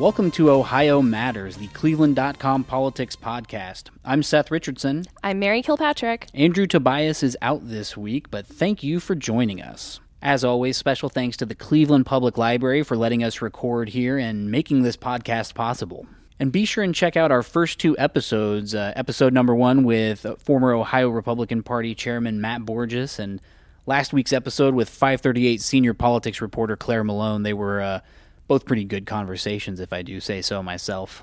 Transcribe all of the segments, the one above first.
Welcome to Ohio Matters, the Cleveland.com politics podcast. I'm Seth Richardson. I'm Mary Kilpatrick. Andrew Tobias is out this week, but thank you for joining us. As always, special thanks to the Cleveland Public Library for letting us record here and making this podcast possible. And be sure and check out our first two episodes. Uh, episode number one with former Ohio Republican Party Chairman Matt Borges, and last week's episode with 538 senior politics reporter Claire Malone. They were uh, both pretty good conversations, if I do say so myself.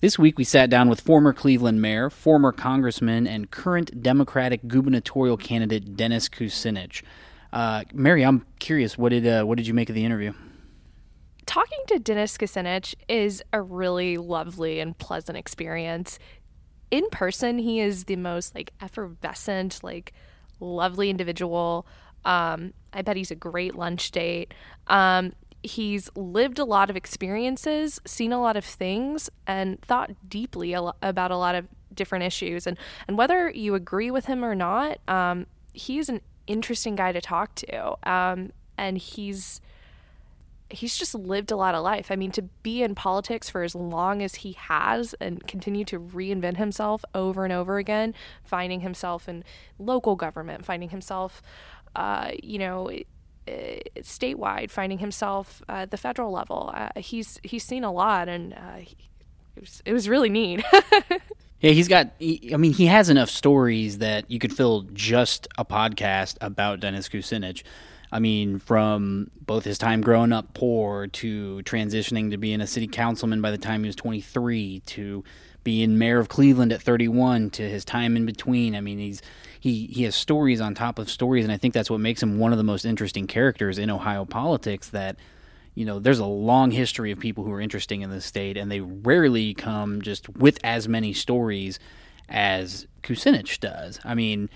This week, we sat down with former Cleveland mayor, former congressman, and current Democratic gubernatorial candidate Dennis Kucinich. Uh, Mary, I'm curious, what did uh, what did you make of the interview? Talking to Dennis Kucinich is a really lovely and pleasant experience. In person, he is the most like effervescent, like lovely individual. Um, I bet he's a great lunch date. Um, he's lived a lot of experiences, seen a lot of things, and thought deeply about a lot of different issues. And and whether you agree with him or not, um, he's an interesting guy to talk to. Um, and he's he's just lived a lot of life. I mean, to be in politics for as long as he has and continue to reinvent himself over and over again, finding himself in local government, finding himself, uh, you know, statewide, finding himself at the federal level. Uh, he's he's seen a lot, and uh, he, it, was, it was really neat. yeah, he's got. He, I mean, he has enough stories that you could fill just a podcast about Dennis Kucinich. I mean, from both his time growing up poor to transitioning to being a city councilman by the time he was 23 to being mayor of Cleveland at 31 to his time in between. I mean, he's he he has stories on top of stories, and I think that's what makes him one of the most interesting characters in Ohio politics. That you know, there's a long history of people who are interesting in the state, and they rarely come just with as many stories as Kucinich does. I mean,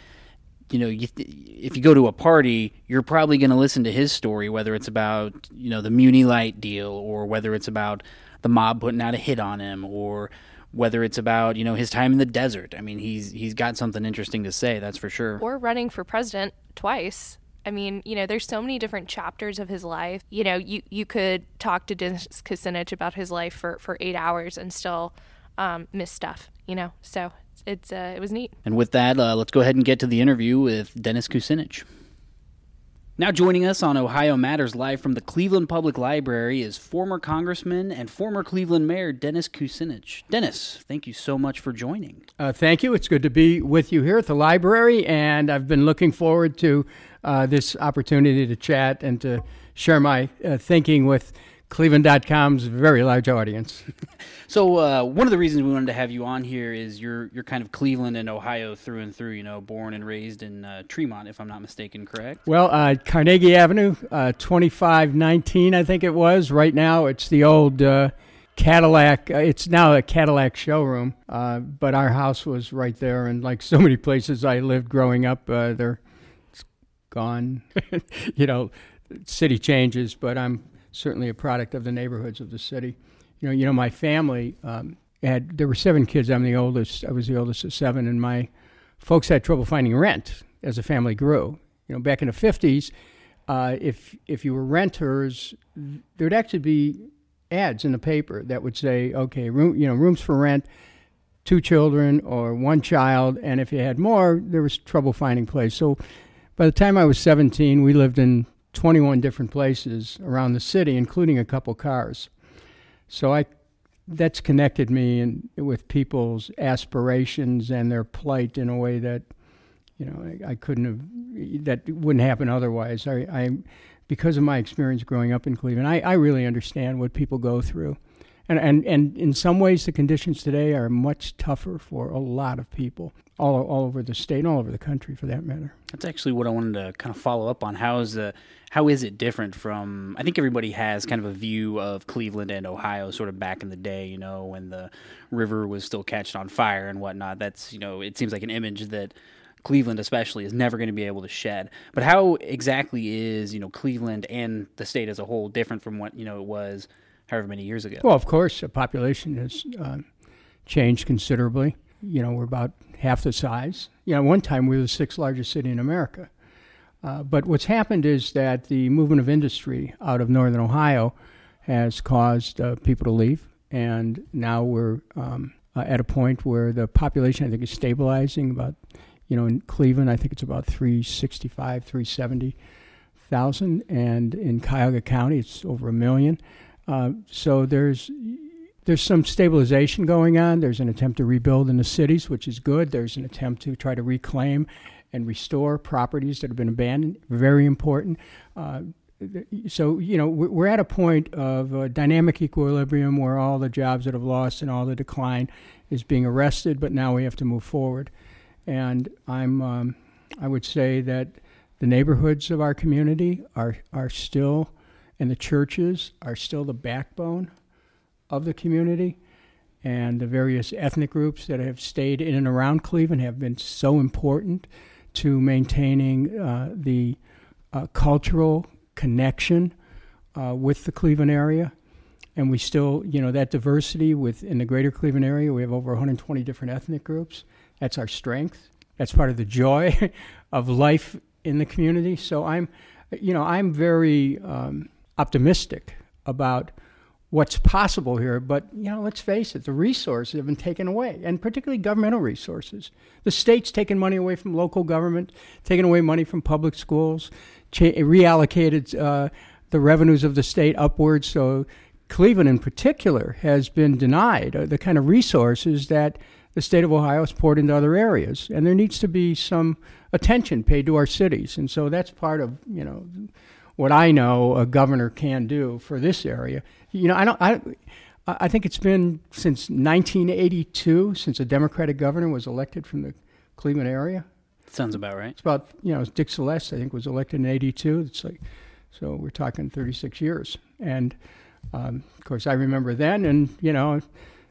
you know, you, if you go to a party, you're probably going to listen to his story, whether it's about you know the Muni Light deal or whether it's about the mob putting out a hit on him or whether it's about you know his time in the desert. I mean, he's he's got something interesting to say, that's for sure. Or running for president twice. I mean, you know, there's so many different chapters of his life. You know, you you could talk to Dennis Kucinich about his life for for eight hours and still um, miss stuff. You know, so it's uh, it was neat. And with that, uh, let's go ahead and get to the interview with Dennis Kucinich. Now joining us on Ohio Matters live from the Cleveland Public Library is former Congressman and former Cleveland Mayor Dennis Kucinich. Dennis, thank you so much for joining. Uh, thank you. It's good to be with you here at the library, and I've been looking forward to uh, this opportunity to chat and to share my uh, thinking with Cleveland.com's very large audience. so uh, one of the reasons we wanted to have you on here is you're you're kind of Cleveland and Ohio through and through. You know, born and raised in uh, Tremont, if I'm not mistaken, correct? Well, uh, Carnegie Avenue, uh, 2519, I think it was. Right now, it's the old. Uh, Cadillac. Uh, it's now a Cadillac showroom, but our house was right there, and like so many places I lived growing up, they're it's gone. you know, city changes, but I'm certainly a product of the neighborhoods of the city. You know, you know, my family um, had there were seven kids. I'm the oldest. I was the oldest of seven, and my folks had trouble finding rent as the family grew. You know, back in the '50s, uh, if if you were renters, there'd actually be ads in the paper that would say, "Okay, room, you know, rooms for rent." two children or one child, and if you had more, there was trouble finding place. So by the time I was 17, we lived in 21 different places around the city, including a couple cars. So I that's connected me in, with people's aspirations and their plight in a way that you know I, I couldn't have that wouldn't happen otherwise. I, I because of my experience growing up in Cleveland, I, I really understand what people go through. And, and, and in some ways, the conditions today are much tougher for a lot of people all, all over the state and all over the country for that matter. That's actually what I wanted to kind of follow up on. How is the how is it different from? I think everybody has kind of a view of Cleveland and Ohio, sort of back in the day, you know, when the river was still catching on fire and whatnot. That's you know, it seems like an image that Cleveland, especially, is never going to be able to shed. But how exactly is you know Cleveland and the state as a whole different from what you know it was however many years ago? Well, of course, the population has uh, changed considerably. You know, we're about half the size. You know, one time we were the sixth largest city in America. Uh, but what's happened is that the movement of industry out of northern Ohio has caused uh, people to leave, and now we're um, uh, at a point where the population, I think, is stabilizing. About, you know, in Cleveland, I think it's about 365, 370 thousand, and in Cuyahoga County, it's over a million. Uh, so there's there's some stabilization going on. There's an attempt to rebuild in the cities, which is good. There's an attempt to try to reclaim and restore properties that have been abandoned. Very important. Uh, so you know we're at a point of a dynamic equilibrium where all the jobs that have lost and all the decline is being arrested, but now we have to move forward. And I'm um, I would say that the neighborhoods of our community are are still and the churches are still the backbone of the community. And the various ethnic groups that have stayed in and around Cleveland have been so important to maintaining uh, the uh, cultural connection uh, with the Cleveland area. And we still, you know, that diversity within the greater Cleveland area, we have over 120 different ethnic groups. That's our strength. That's part of the joy of life in the community. So I'm, you know, I'm very um, optimistic about what's possible here. But, you know, let's face it, the resources have been taken away, and particularly governmental resources. The state's taken money away from local government, taken away money from public schools, cha- reallocated uh, the revenues of the state upwards. So Cleveland, in particular, has been denied uh, the kind of resources that the state of Ohio has poured into other areas. And there needs to be some attention paid to our cities. And so that's part of, you know, what I know a governor can do for this area. You know, I don't. I, I think it's been since 1982 since a Democratic governor was elected from the Cleveland area. Sounds about right. It's about you know Dick Celeste I think was elected in '82. It's like so we're talking 36 years, and um, of course I remember then, and you know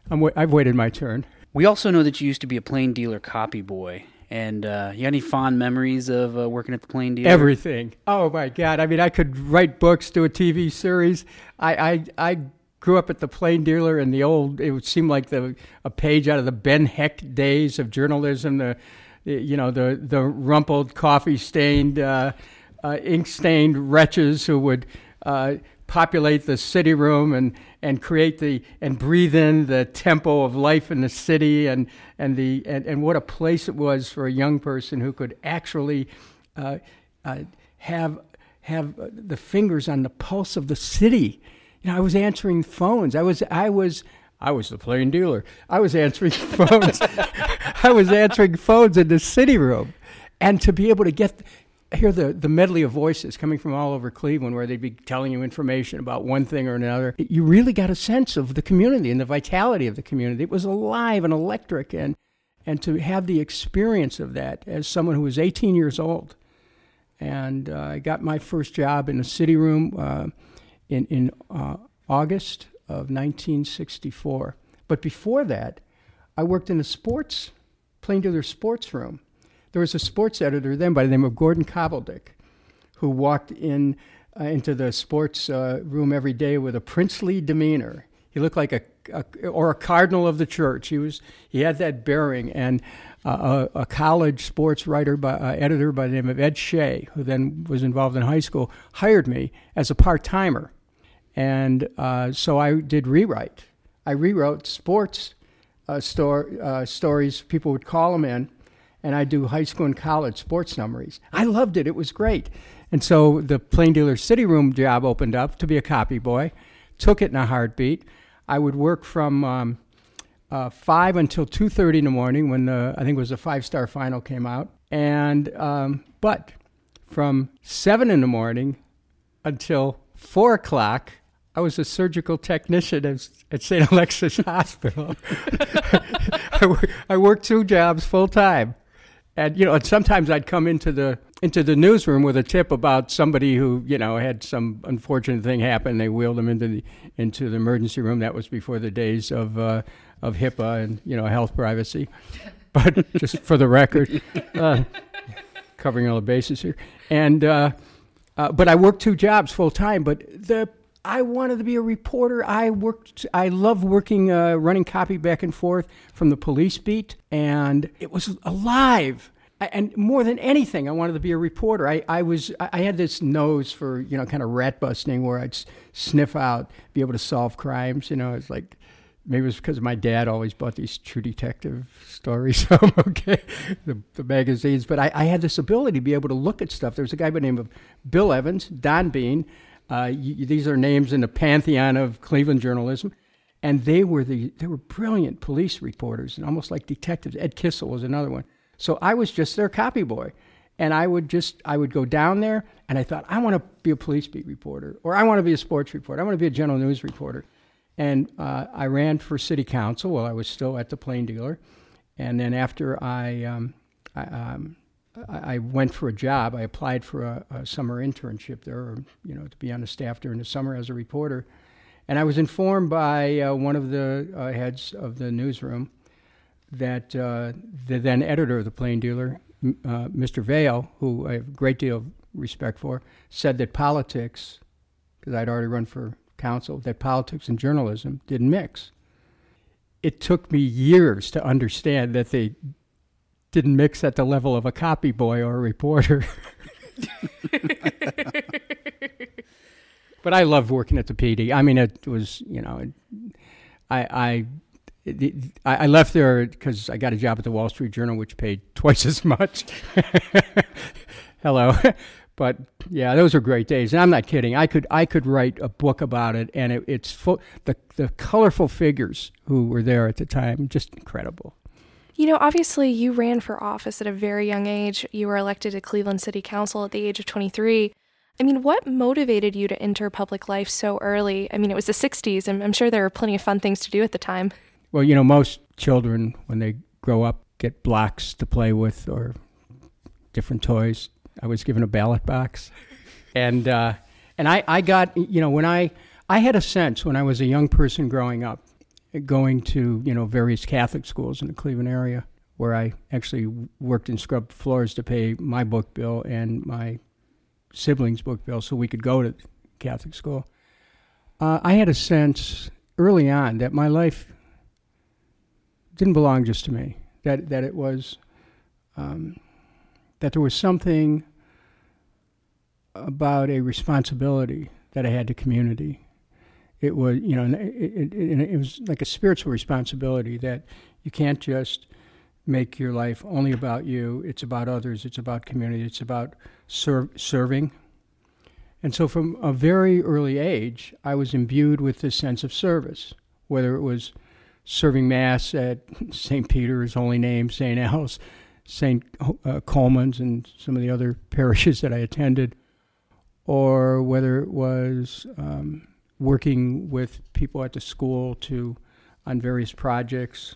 I'm, I've waited my turn. We also know that you used to be a plain dealer copy boy. And uh, you got any fond memories of uh, working at the Plain Dealer? Everything. Oh my God! I mean, I could write books, do a TV series. I I, I grew up at the Plain Dealer in the old. It would seem like the a page out of the Ben Hecht days of journalism. The you know the the rumpled, coffee stained, uh, uh, ink stained wretches who would uh, populate the city room and, and create the and breathe in the tempo of life in the city and and the and, and what a place it was for a young person who could actually uh, uh, have have the fingers on the pulse of the city. You know, I was answering phones. I was I was I was the plain dealer. I was answering phones. I was answering phones in the city room, and to be able to get hear the, the medley of voices coming from all over Cleveland where they'd be telling you information about one thing or another. You really got a sense of the community and the vitality of the community. It was alive and electric and and to have the experience of that as someone who was 18 years old. And uh, I got my first job in a city room uh, in, in uh, August of 1964. But before that, I worked in a sports, plain dealer sports room there was a sports editor then by the name of Gordon Cobbledick who walked in uh, into the sports uh, room every day with a princely demeanor. He looked like a, a, or a cardinal of the church. He was he had that bearing and uh, a, a, college sports writer by uh, editor by the name of Ed Shea, who then was involved in high school, hired me as a part timer, and uh, so I did rewrite. I rewrote sports uh, store, stories. People would call them in and I do high school and college sports summaries. I loved it. It was great. And so the Plain Dealer City Room job opened up to be a copy boy. Took it in a heartbeat. I would work from um, uh, five until two thirty in the morning when the I think it was the five star final came out. And um, but from seven in the morning until four o'clock, I was a surgical technician at, at St. Alexis Hospital. I worked two jobs full time and you know, and sometimes I'd come into the into the newsroom with a tip about somebody who you know had some unfortunate thing happen. They wheeled them into the into the emergency room. That was before the days of uh, of HIPAA and you know health privacy. But just for the record, uh, covering all the bases here, and uh, uh but I worked two jobs full time. But the I wanted to be a reporter. I worked. I love working, uh, running copy back and forth from the police beat, and it was alive. And more than anything, I wanted to be a reporter. I, I was I had this nose for you know kind of rat busting, where I'd sniff out, be able to solve crimes. You know, it's like maybe it was because my dad always bought these true detective stories. okay, the, the magazines. But I, I, had this ability to be able to look at stuff. There was a guy by the name of Bill Evans, Don Bean. Uh, these are names in the pantheon of Cleveland journalism and they were the they were brilliant police reporters and almost like detectives. Ed Kissel was another one. So I was just their copy boy, and I would just I would go down there and I thought I want to be a police beat reporter or I want to be a sports reporter. I want to be a general news reporter, and uh, I ran for city council while I was still at the Plain Dealer, and then after I. Um, I, um, I went for a job. I applied for a, a, summer internship there, or, you know, to be on the staff during the summer as a reporter. And I was informed by uh, one of the uh, heads of the newsroom that uh, the then editor of the Plain Dealer, Mr. Uh, Vail, who I have a great deal of respect for, said that politics, because I'd already run for council, that politics and journalism didn't mix. It took me years to understand that they didn't mix at the level of a copy boy or a reporter. but I loved working at the PD. I mean, it was you know, I I I left there because I got a job at the Wall Street Journal, which paid twice as much. Hello, but yeah, those were great days, and I'm not kidding. I could I could write a book about it, and it, it's full the the colorful figures who were there at the time, just incredible. You know, obviously, you ran for office at a very young age. You were elected to Cleveland City Council at the age of 23. I mean, what motivated you to enter public life so early? I mean, it was the 60s, and I'm sure there were plenty of fun things to do at the time. Well, you know, most children, when they grow up, get blocks to play with or different toys. I was given a ballot box. And, uh, and I, I got, you know, when I, I had a sense when I was a young person growing up, going to, you know, various Catholic schools in the Cleveland area, where I actually worked and scrubbed floors to pay my book bill and my siblings' book bill so we could go to Catholic school. Uh, I had a sense early on that my life didn't belong just to me. That that it was um, that there was something about a responsibility that I had to community. It was you know it, it, it, was like a spiritual responsibility that you can't just make your life only about you. It's about others. It's about community. It's about ser- serving. And so, from a very early age, I was imbued with this sense of service, whether it was serving Mass at St. Peter's, Holy Name, St. Al's, St. Colman's, and some of the other parishes that I attended, or whether it was um, working with people at the school to on various projects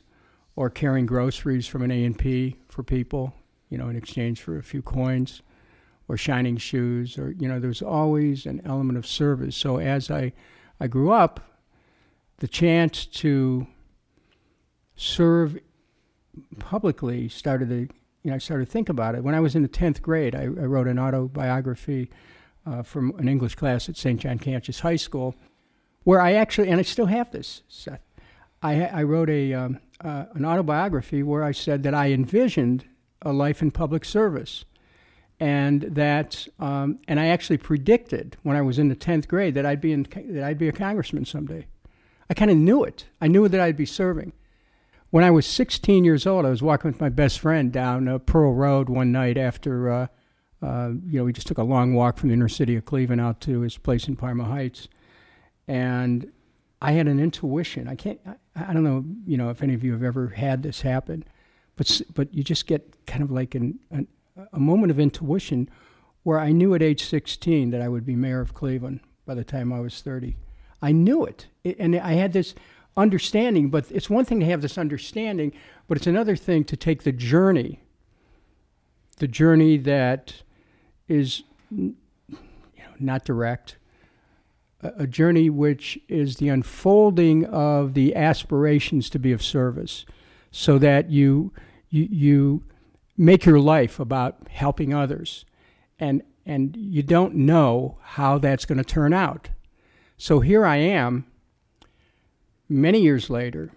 or carrying groceries from an A&P for people, you know, in exchange for a few coins, or shining shoes, or you know, there's always an element of service. So as I, I grew up, the chance to serve publicly started to, you know, I started to think about it. When I was in the tenth grade, I, I wrote an autobiography uh, from an English class at St. John Cantius High School, where I actually, and I still have this, Seth. I, I wrote a um, uh, an autobiography where I said that I envisioned a life in public service, and that um, and I actually predicted when I was in the tenth grade that I'd be in that I'd be a congressman someday. I kind of knew it. I knew that I'd be serving. When I was 16 years old, I was walking with my best friend down uh, Pearl Road one night after, uh, uh, you know, we just took a long walk from the inner city of Cleveland out to his place in Parma Heights, and I had an intuition. I can't. I, I, don't know. You know, if any of you have ever had this happen, but but you just get kind of like an, an a moment of intuition, where I knew at age 16 that I would be mayor of Cleveland by the time I was 30. I knew it, it and I had this understanding. But it's one thing to have this understanding, but it's another thing to take the journey. The journey that is, you know, not direct a journey which is the unfolding of the aspirations to be of service so that you you, you make your life about helping others. And and you don't know how that's going to turn out. So here i am many years later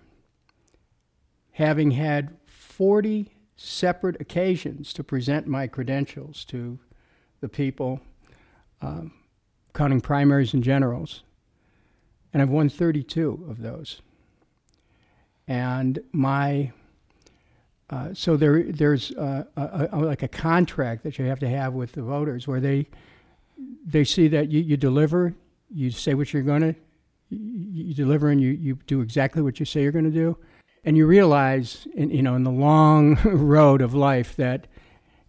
having had 40 separate occasions to present my credentials to the people, um, counting primaries and generals. And I've won 32 of those. And my, uh, so there, there's uh, a, a, like a contract that you have to have with the voters where they, they see that you, you deliver, you say what you're going to, you, you deliver and you, you do exactly what you say you're going to do and you realize, in, you know, in the long road of life, that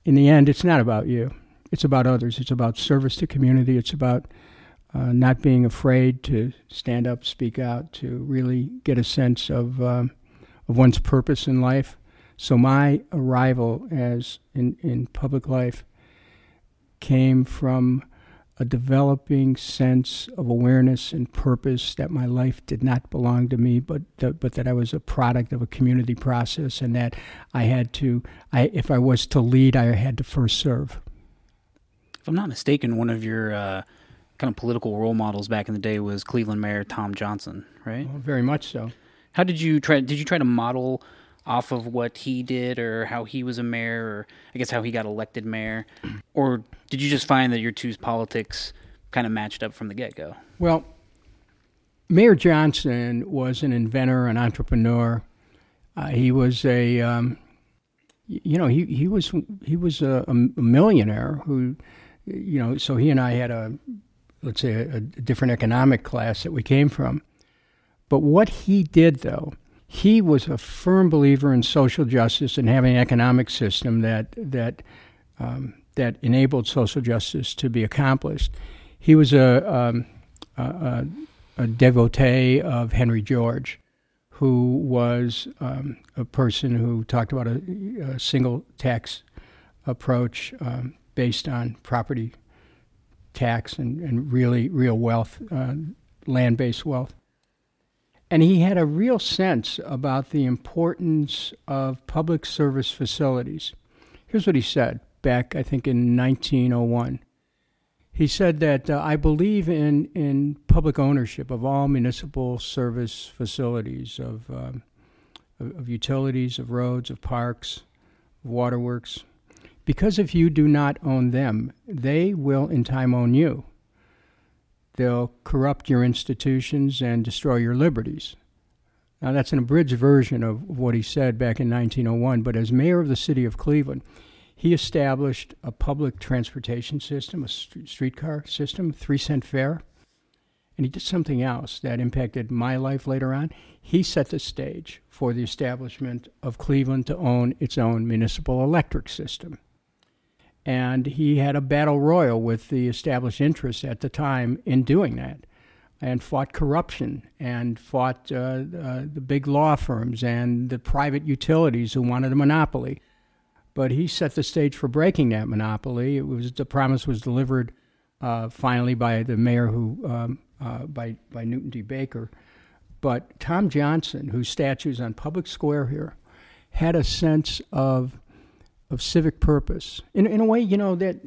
in the end, it's not about you. It's about others. It's about service to community. It's about uh, not being afraid to stand up, speak out, to really get a sense of um, of one's purpose in life. So my arrival as in in public life came from a developing sense of awareness and purpose that my life did not belong to me, but that, but that I was a product of a community process, and that I had to, I if I was to lead, I had to first serve. If I'm not mistaken, one of your uh, kind of political role models back in the day was Cleveland Mayor Tom Johnson, right? Well, very much so. How did you try? Did you try to model? off of what he did or how he was a mayor or I guess how he got elected mayor? Or did you just find that your two's politics kind of matched up from the get go? Well, Mayor Johnson was an inventor, an entrepreneur. Uh, he was a, um, you know, he, he was he was a, a, millionaire who, you know, so he and I had a, let's say, a, a different economic class that we came from. But what he did, though, he was a firm believer in social justice and having an economic system that that um, that enabled social justice to be accomplished. He was a, um, a, a, devotee of Henry George, who was um, a person who talked about a, a single tax approach um, based on property tax and, and really real wealth, uh, land based wealth. And he had a real sense about the importance of public service facilities. Here's what he said back, I think, in 1901. He said that uh, I believe in, in public ownership of all municipal service facilities, of, um, of, of utilities, of roads, of parks, of waterworks. Because if you do not own them, they will in time own you. They'll corrupt your institutions and destroy your liberties. Now, that's an abridged version of what he said back in 1901, but as mayor of the city of Cleveland, he established a public transportation system, a streetcar system, three cent fare. And he did something else that impacted my life later on. He set the stage for the establishment of Cleveland to own its own municipal electric system and he had a battle royal with the established interests at the time in doing that and fought corruption and fought uh, uh, the big law firms and the private utilities who wanted a monopoly. But he set the stage for breaking that monopoly. It was the promise was delivered uh, finally by the mayor who um, uh, by by Newton D. Baker. But Tom Johnson, whose statue is on Public Square here, had a sense of of civic purpose. In, in a way, you know, that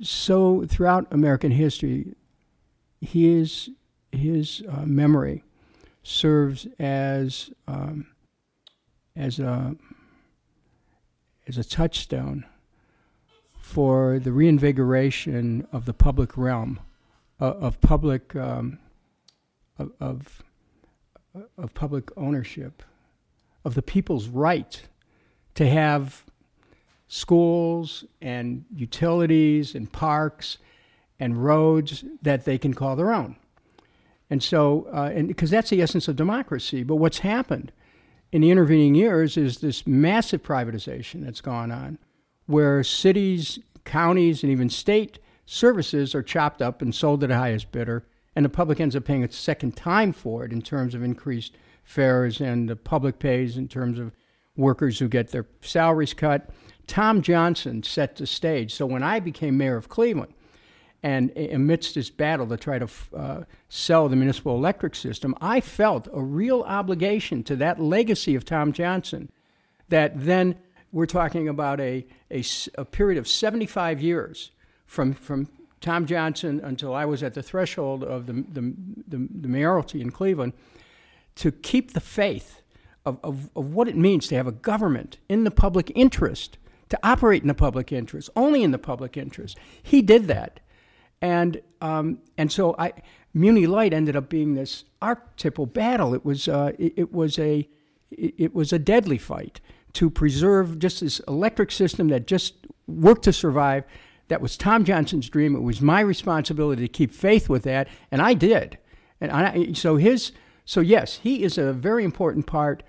so throughout American history, his, his uh, memory serves as, um, as, a, as a touchstone for the reinvigoration of the public realm, uh, of public, um, of, of, of public ownership, of the people's right to have schools and utilities and parks and roads that they can call their own. And so, uh, and because that's the essence of democracy. But what's happened in the intervening years is this massive privatization that's gone on, where cities, counties, and even state services are chopped up and sold to the highest bidder, and the public ends up paying a second time for it in terms of increased fares, and the public pays in terms of workers who get their salaries cut. Tom Johnson set the stage. So when I became mayor of Cleveland, and amidst this battle to try to uh, sell the municipal electric system, I felt a real obligation to that legacy of Tom Johnson that then we're talking about a, a, a period of 75 years from, from Tom Johnson until I was at the threshold of the, the, the, the mayoralty in Cleveland to keep the faith of, of, of what it means to have a government in the public interest, to operate in the public interest, only in the public interest. He did that. And, um, and so I, Muni Light ended up being this archetypal battle. It was, uh, it, it was a, it, it was a deadly fight to preserve just this electric system that just worked to survive. That was Tom Johnson's dream. It was my responsibility to keep faith with that, and I did. And I, so his, so yes, he is a very important part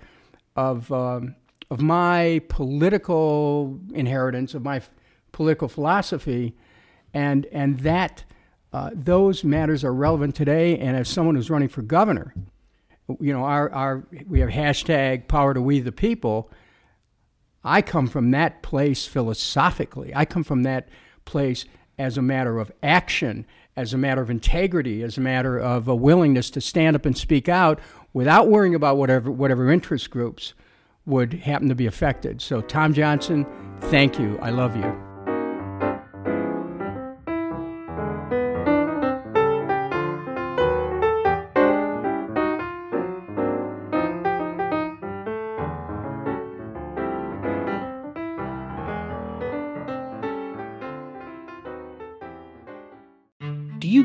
of um, of my political inheritance, of my political philosophy, and and that uh, those matters are relevant today. And as someone who's running for governor, you know, our our we have hashtag Power to We the People. I come from that place philosophically. I come from that place as a matter of action, as a matter of integrity, as a matter of a willingness to stand up and speak out without worrying about whatever whatever interest groups would happen to be affected. So Tom Johnson, thank you. I love you.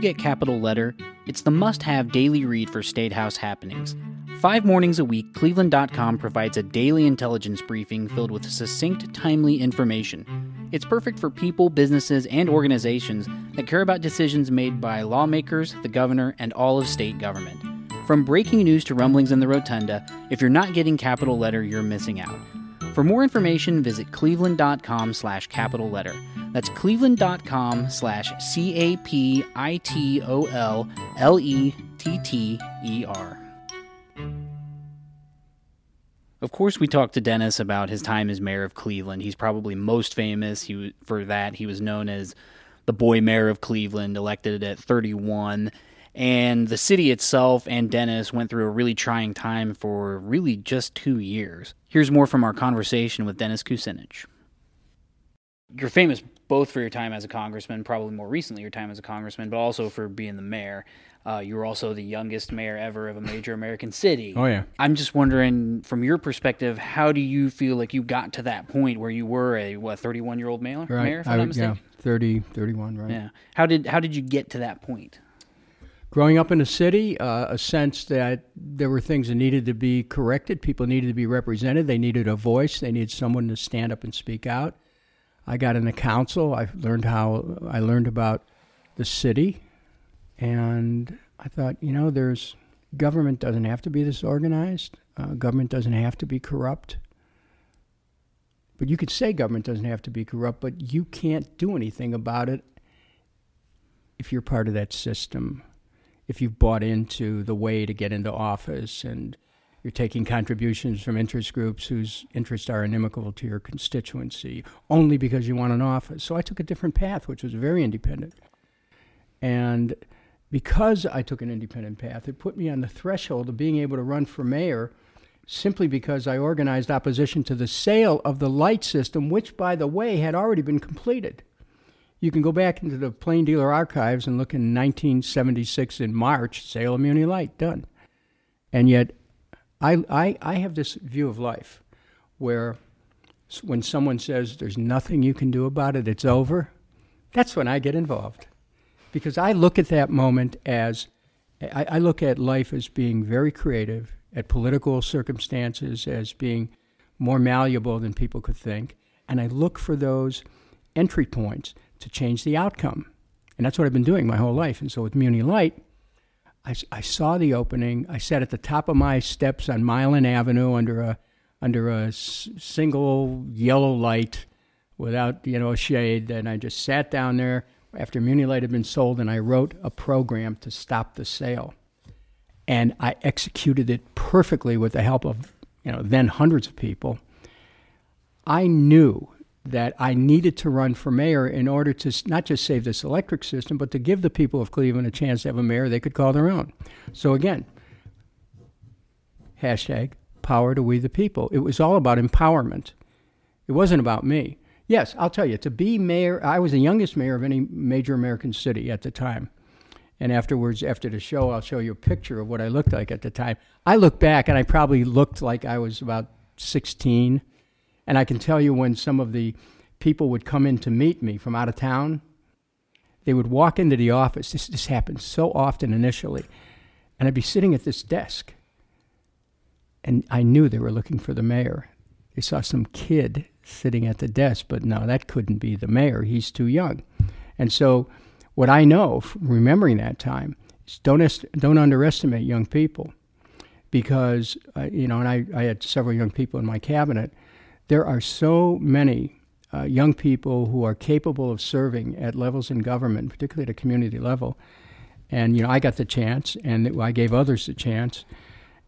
Get Capitol Letter, it's the must have daily read for State House happenings. Five mornings a week, Cleveland.com provides a daily intelligence briefing filled with succinct, timely information. It's perfect for people, businesses, and organizations that care about decisions made by lawmakers, the governor, and all of state government. From breaking news to rumblings in the rotunda, if you're not getting Capitol Letter, you're missing out. For more information, visit cleveland.com slash capitol letter. That's cleveland.com slash C A P I T O L L E T T E R. Of course, we talked to Dennis about his time as mayor of Cleveland. He's probably most famous he, for that. He was known as the boy mayor of Cleveland, elected at 31. And the city itself and Dennis went through a really trying time for really just two years. Here's more from our conversation with Dennis Kucinich. You're famous both for your time as a congressman, probably more recently your time as a congressman, but also for being the mayor. Uh, you were also the youngest mayor ever of a major American city. Oh yeah. I'm just wondering, from your perspective, how do you feel like you got to that point where you were a what 31 year old mayor? Right. Mayor, if I'm I, not mistaken. yeah, 30, 31, right? Yeah. How did how did you get to that point? Growing up in a city, uh, a sense that there were things that needed to be corrected. People needed to be represented. They needed a voice. They needed someone to stand up and speak out. I got in the council. I learned how I learned about the city, and I thought, you know, there's government doesn't have to be this organized. Uh, government doesn't have to be corrupt. But you could say government doesn't have to be corrupt, but you can't do anything about it if you're part of that system if you've bought into the way to get into office and you're taking contributions from interest groups whose interests are inimical to your constituency only because you want an office. So I took a different path, which was very independent. And because I took an independent path, it put me on the threshold of being able to run for mayor simply because I organized opposition to the sale of the light system, which, by the way, had already been completed. You can go back into the Plain Dealer archives and look in 1976 in March, sale of Muni Light, done. And yet, I, I, I have this view of life where when someone says there's nothing you can do about it, it's over, that's when I get involved. Because I look at that moment as I, I look at life as being very creative, at political circumstances as being more malleable than people could think. And I look for those entry points to change the outcome. And that's what I've been doing my whole life. And so with Muni Light, I, I saw the opening. I sat at the top of my steps on Milan Avenue under a under a s- single yellow light without you know a shade. And I just sat down there after Muni Light had been sold, and I wrote a program to stop the sale. And I executed it perfectly with the help of you know then hundreds of people. I knew that I needed to run for mayor in order to not just save this electric system, but to give the people of Cleveland a chance to have a mayor they could call their own. So again, hashtag power to we the people. It was all about empowerment. It wasn't about me. Yes, I'll tell you, to be mayor, I was the youngest mayor of any major American city at the time. And afterwards, after the show, I'll show you a picture of what I looked like at the time. I look back and I probably looked like I was about 16. And I can tell you when some of the people would come in to meet me from out of town, they would walk into the office. This, this happened so often initially. And I'd be sitting at this desk. And I knew they were looking for the mayor. They saw some kid sitting at the desk, but no, that couldn't be the mayor. He's too young. And so, what I know, from remembering that time, is don't, est- don't underestimate young people because, uh, you know, and I, I had several young people in my cabinet. There are so many uh, young people who are capable of serving at levels in government, particularly at a community level. And, you know, I got the chance, and I gave others the chance.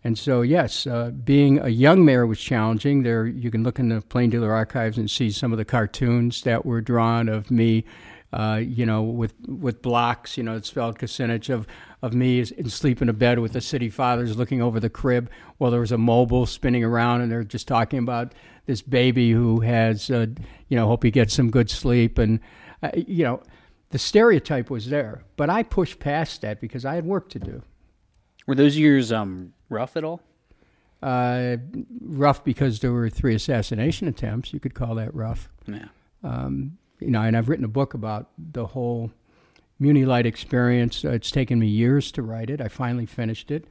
And so, yes, uh, being a young mayor was challenging. There, you can look in the Plain Dealer archives and see some of the cartoons that were drawn of me, uh, you know, with with blocks, you know, it spelled Kucinich of of me in sleep in a bed with the city fathers looking over the crib while there was a mobile spinning around, and they're just talking about this baby who has, uh, you know, hope he gets some good sleep, and uh, you know, the stereotype was there, but I pushed past that because I had work to do. Were those years um, rough at all? Uh, rough because there were three assassination attempts. You could call that rough. Yeah. Um, you know, and I've written a book about the whole Muni Light experience. Uh, it's taken me years to write it. I finally finished it.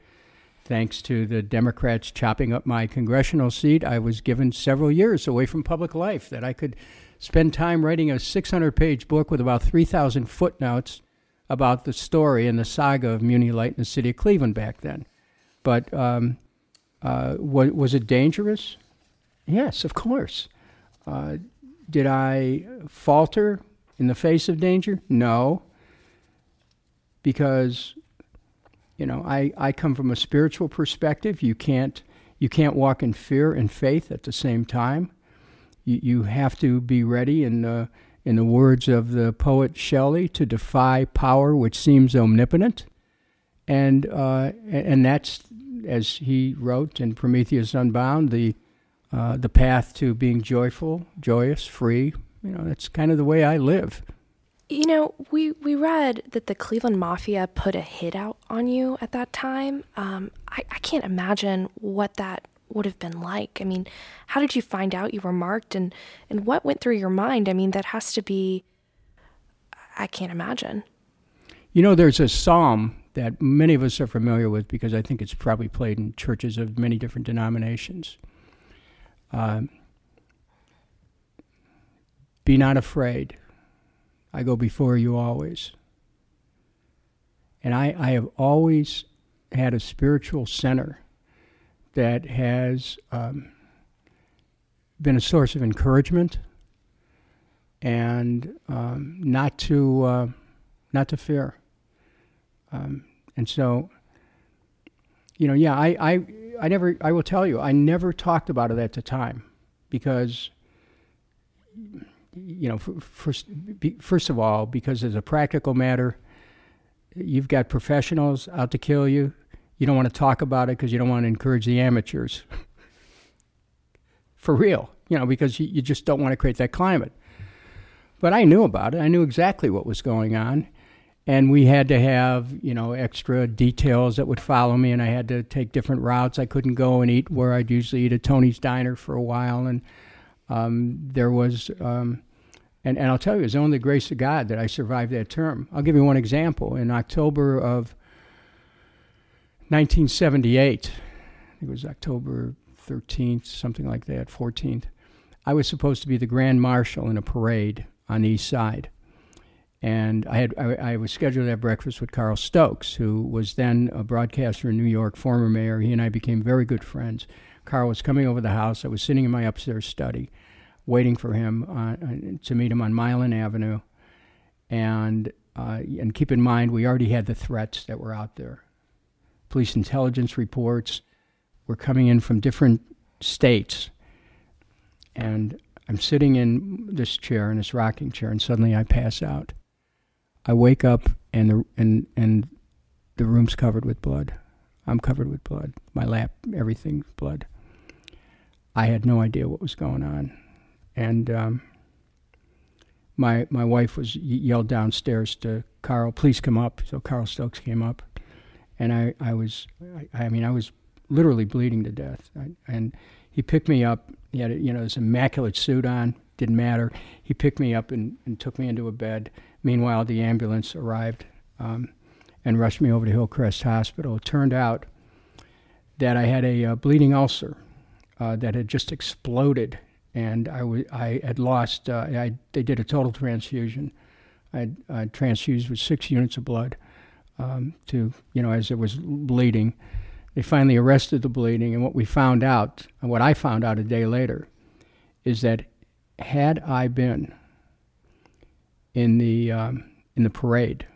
Thanks to the Democrats chopping up my congressional seat, I was given several years away from public life that I could spend time writing a 600 page book with about 3,000 footnotes about the story and the saga of Muni Light in the city of Cleveland back then. But um, uh, was, was it dangerous? Yes, of course. Uh, did I falter in the face of danger? No. Because, you know, I, I come from a spiritual perspective. You can't, you can't walk in fear and faith at the same time. You, you have to be ready, in the, in the words of the poet Shelley, to defy power which seems omnipotent. And, uh, and that's, as he wrote in Prometheus Unbound, the uh, the path to being joyful, joyous, free. You know, that's kind of the way I live. You know, we, we read that the Cleveland Mafia put a hit out on you at that time. Um, I, I can't imagine what that would have been like. I mean, how did you find out you were marked and, and what went through your mind? I mean, that has to be, I can't imagine. You know, there's a psalm that many of us are familiar with because I think it's probably played in churches of many different denominations. Um, be not afraid. I go before you always. And I, I have always had a spiritual center that has um, been a source of encouragement and um, not to uh, not to fear. Um, and so, you know, yeah, I, I I never, I will tell you, I never talked about it at the time because, you know, first, first of all, because as a practical matter, you've got professionals out to kill you. You don't want to talk about it because you don't want to encourage the amateurs. For real, you know, because you, just don't want to create that climate. But I knew about it. I knew exactly what was going on and we had to have you know extra details that would follow me and i had to take different routes i couldn't go and eat where i'd usually eat at tony's diner for a while and um, there was um, and, and i'll tell you it's only the grace of god that i survived that term i'll give you one example in october of 1978 i think it was october 13th something like that 14th i was supposed to be the grand marshal in a parade on the east side and I had I, I, was scheduled to have breakfast with Carl Stokes, who was then a broadcaster in New York, former mayor. He and I became very good friends. Carl was coming over the house. I was sitting in my upstairs study, waiting for him uh, to meet him on Milan Avenue, and uh, and keep in mind we already had the threats that were out there. Police intelligence reports were coming in from different states, and I'm sitting in this chair, in this rocking chair, and suddenly I pass out. I wake up and the and and the room's covered with blood. I'm covered with blood. My lap, everything's blood. I had no idea what was going on, and um, my my wife was yelled downstairs to Carl, please come up. So Carl Stokes came up, and I I was I, I mean I was literally bleeding to death, I, and he picked me up. He had you know this immaculate suit on, didn't matter. He picked me up and, and took me into a bed. Meanwhile, the ambulance arrived um, and rushed me over to Hillcrest Hospital. It turned out that I had a uh, bleeding ulcer uh, that had just exploded and I, w- I had lost. Uh, I, they did a total transfusion. I had transfused with six units of blood um, to, you know, as it was bleeding. They finally arrested the bleeding, and what we found out, and what I found out a day later, is that had I been in the um, in the parade,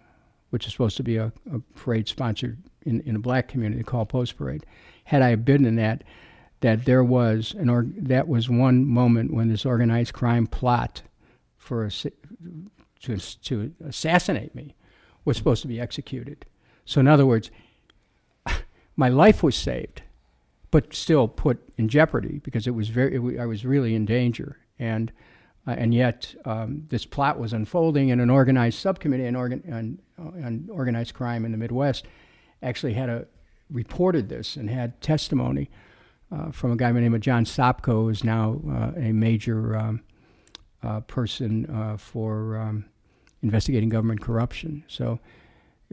which is supposed to be a, a parade sponsored in, in a black community called Post Parade, had I been in that, that there was an or, that was one moment when this organized crime plot for a, to to assassinate me was supposed to be executed. So in other words, my life was saved, but still put in jeopardy because it was very it, I was really in danger and. Uh, and yet, um, this plot was unfolding, and an organized subcommittee on, organ- organized crime in the Midwest actually had a reported this and had testimony uh, from a guy by the name of John Sopko, who is now uh, a major um, uh, person uh, for um, investigating government corruption. So,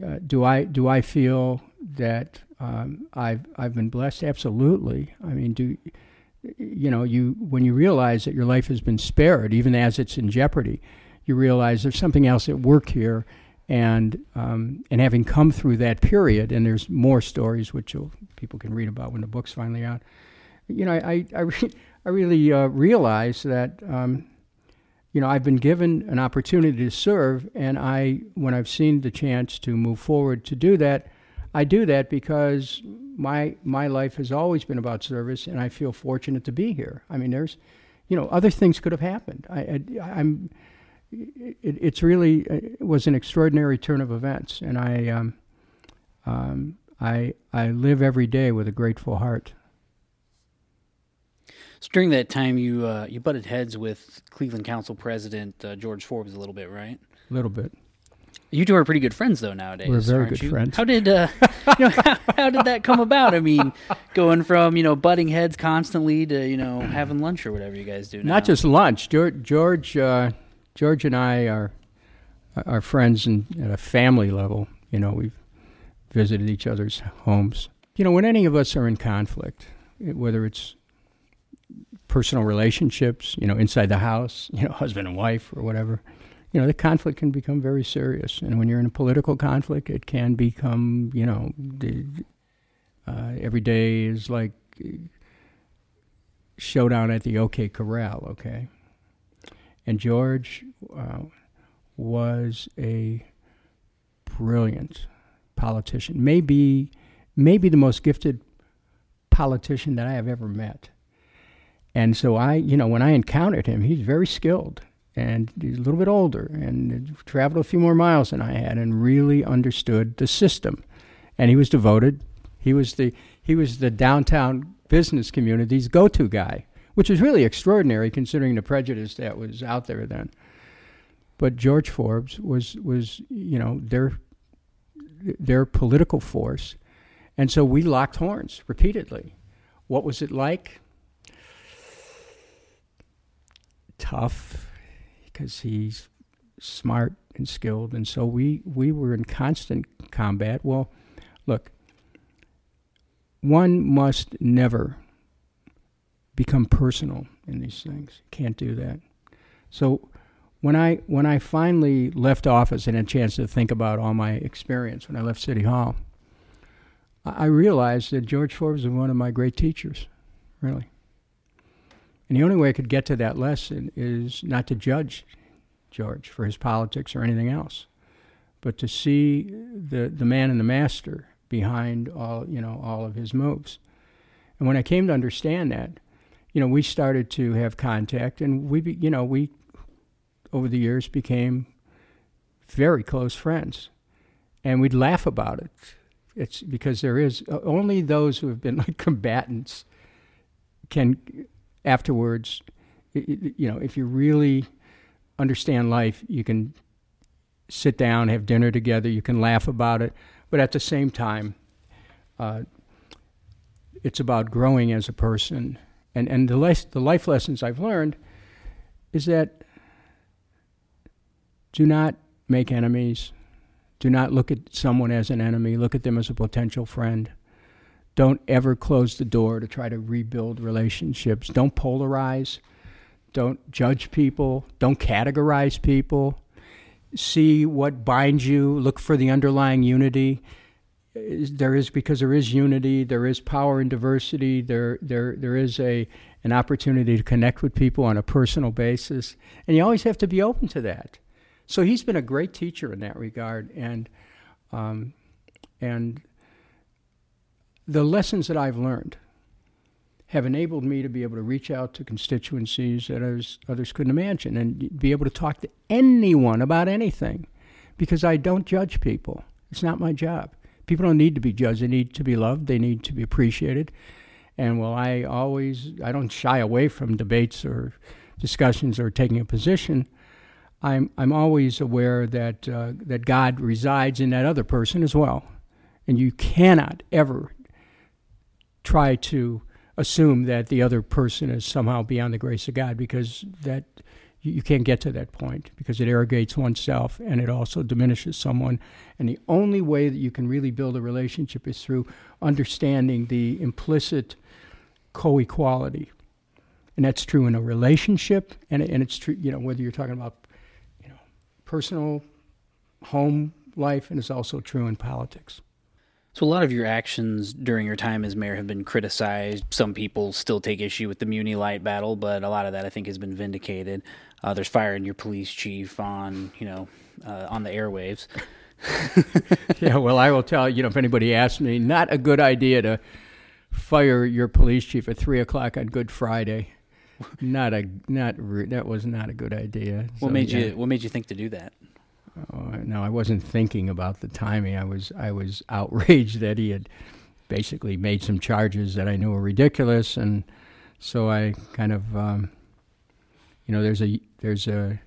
uh, do I do I feel that um, I've I've been blessed? Absolutely. I mean, do you know you when you realize that your life has been spared, even as it's in jeopardy, you realize there's something else at work here and um, and having come through that period, and there's more stories which people can read about when the book's finally out you know, I I, re- I really uh, realize that um, you know I've been given an opportunity to serve, and I when I've seen the chance to move forward to do that, I do that because my my life has always been about service, and I feel fortunate to be here. I mean, there's you know other things could have happened. I, I am it, it's really it was an extraordinary turn of events, and I um, um, I I live every day with a grateful heart. So during that time, you uh, you butted heads with Cleveland Council President uh, George Forbes a little bit, right? A little bit. You two are pretty good friends, though nowadays. We're very good you? friends. How did uh, you know how, how, did that come about? I mean, going from you know butting heads constantly to you know having lunch or whatever you guys do. Now. Not just lunch. George George, uh, George and I are are friends and at a family level. You know, we've visited each other's homes. You know, when any of us are in conflict, whether it's personal relationships, you know, inside the house, you know, husband and wife or whatever, you know, the conflict can become very serious. And when you're in a political conflict, it can become, you know, uh, every day is like showdown at the OK Corral, okay? And George uh, was a brilliant politician, maybe, maybe the most gifted politician that I have ever met. And so I, you know, when I encountered him, he's very skilled and he's a little bit older and traveled a few more miles than I had and really understood the system. And he was devoted. He was the he was the downtown business community's go-to guy, which was really extraordinary considering the prejudice that was out there then. But George Forbes was was you know their their political force, and so we locked horns repeatedly. What was it like? tough because he's smart and skilled, and so we we were in constant combat. Well, look, one must never become personal in these things. Can't do that. So when I when I finally left office and had a chance to think about all my experience when I left City Hall, I realized that George Forbes was one of my great teachers, really. And the only way I could get to that lesson is not to judge George for his politics or anything else, but to see the, the man and the master behind all, you know, all of his moves. And when I came to understand that, you know, we started to have contact and we, you know, we, over the years, became very close friends. And we'd laugh about it. It's because there is only those who have been like combatants can afterwards, you know, if you really understand life, you can sit down, have dinner together, you can laugh about it, but at the same time, uh, it's about growing as a person. And, and the, life, the life lessons I've learned is that do not make enemies. Do not look at someone as an enemy. Look at them as a potential friend. Don't ever close the door to try to rebuild relationships. Don't polarize. Don't judge people. Don't categorize people. See what binds you. Look for the underlying unity. There is because there is unity. There is power in diversity. There, there, there is a an opportunity to connect with people on a personal basis, and you always have to be open to that. So he's been a great teacher in that regard, and um, and the lessons that I've learned have enabled me to be able to reach out to constituencies that others, others couldn't imagine and be able to talk to anyone about anything because I don't judge people. It's not my job. People don't need to be judged. They need to be loved. They need to be appreciated. And while I always, I don't shy away from debates or discussions or taking a position, I'm, I'm always aware that, uh, that God resides in that other person as well. And you cannot ever try to assume that the other person is somehow beyond the grace of God because that you can't get to that point because it arrogates oneself and it also diminishes someone. And the only way that you can really build a relationship is through understanding the implicit co equality. And that's true in a relationship, and, and it's true, you know, whether you're talking about you know, personal home life, and it's also true in politics. So a lot of your actions during your time as mayor have been criticized. Some people still take issue with the Muny Light battle, but a lot of that I think has been vindicated. Uh, there's firing your police chief on, you know, uh, on the airwaves. yeah, well, I will tell you know if anybody asks me, not a good idea to fire your police chief at three o'clock on Good Friday. Not a not that was not a good idea. What so, made yeah. you What made you think to do that? Oh, no, I wasn't thinking about the timing. I was I was outraged that he had basically made some charges that I knew were ridiculous, and so I kind of, um, you know, there's a there's a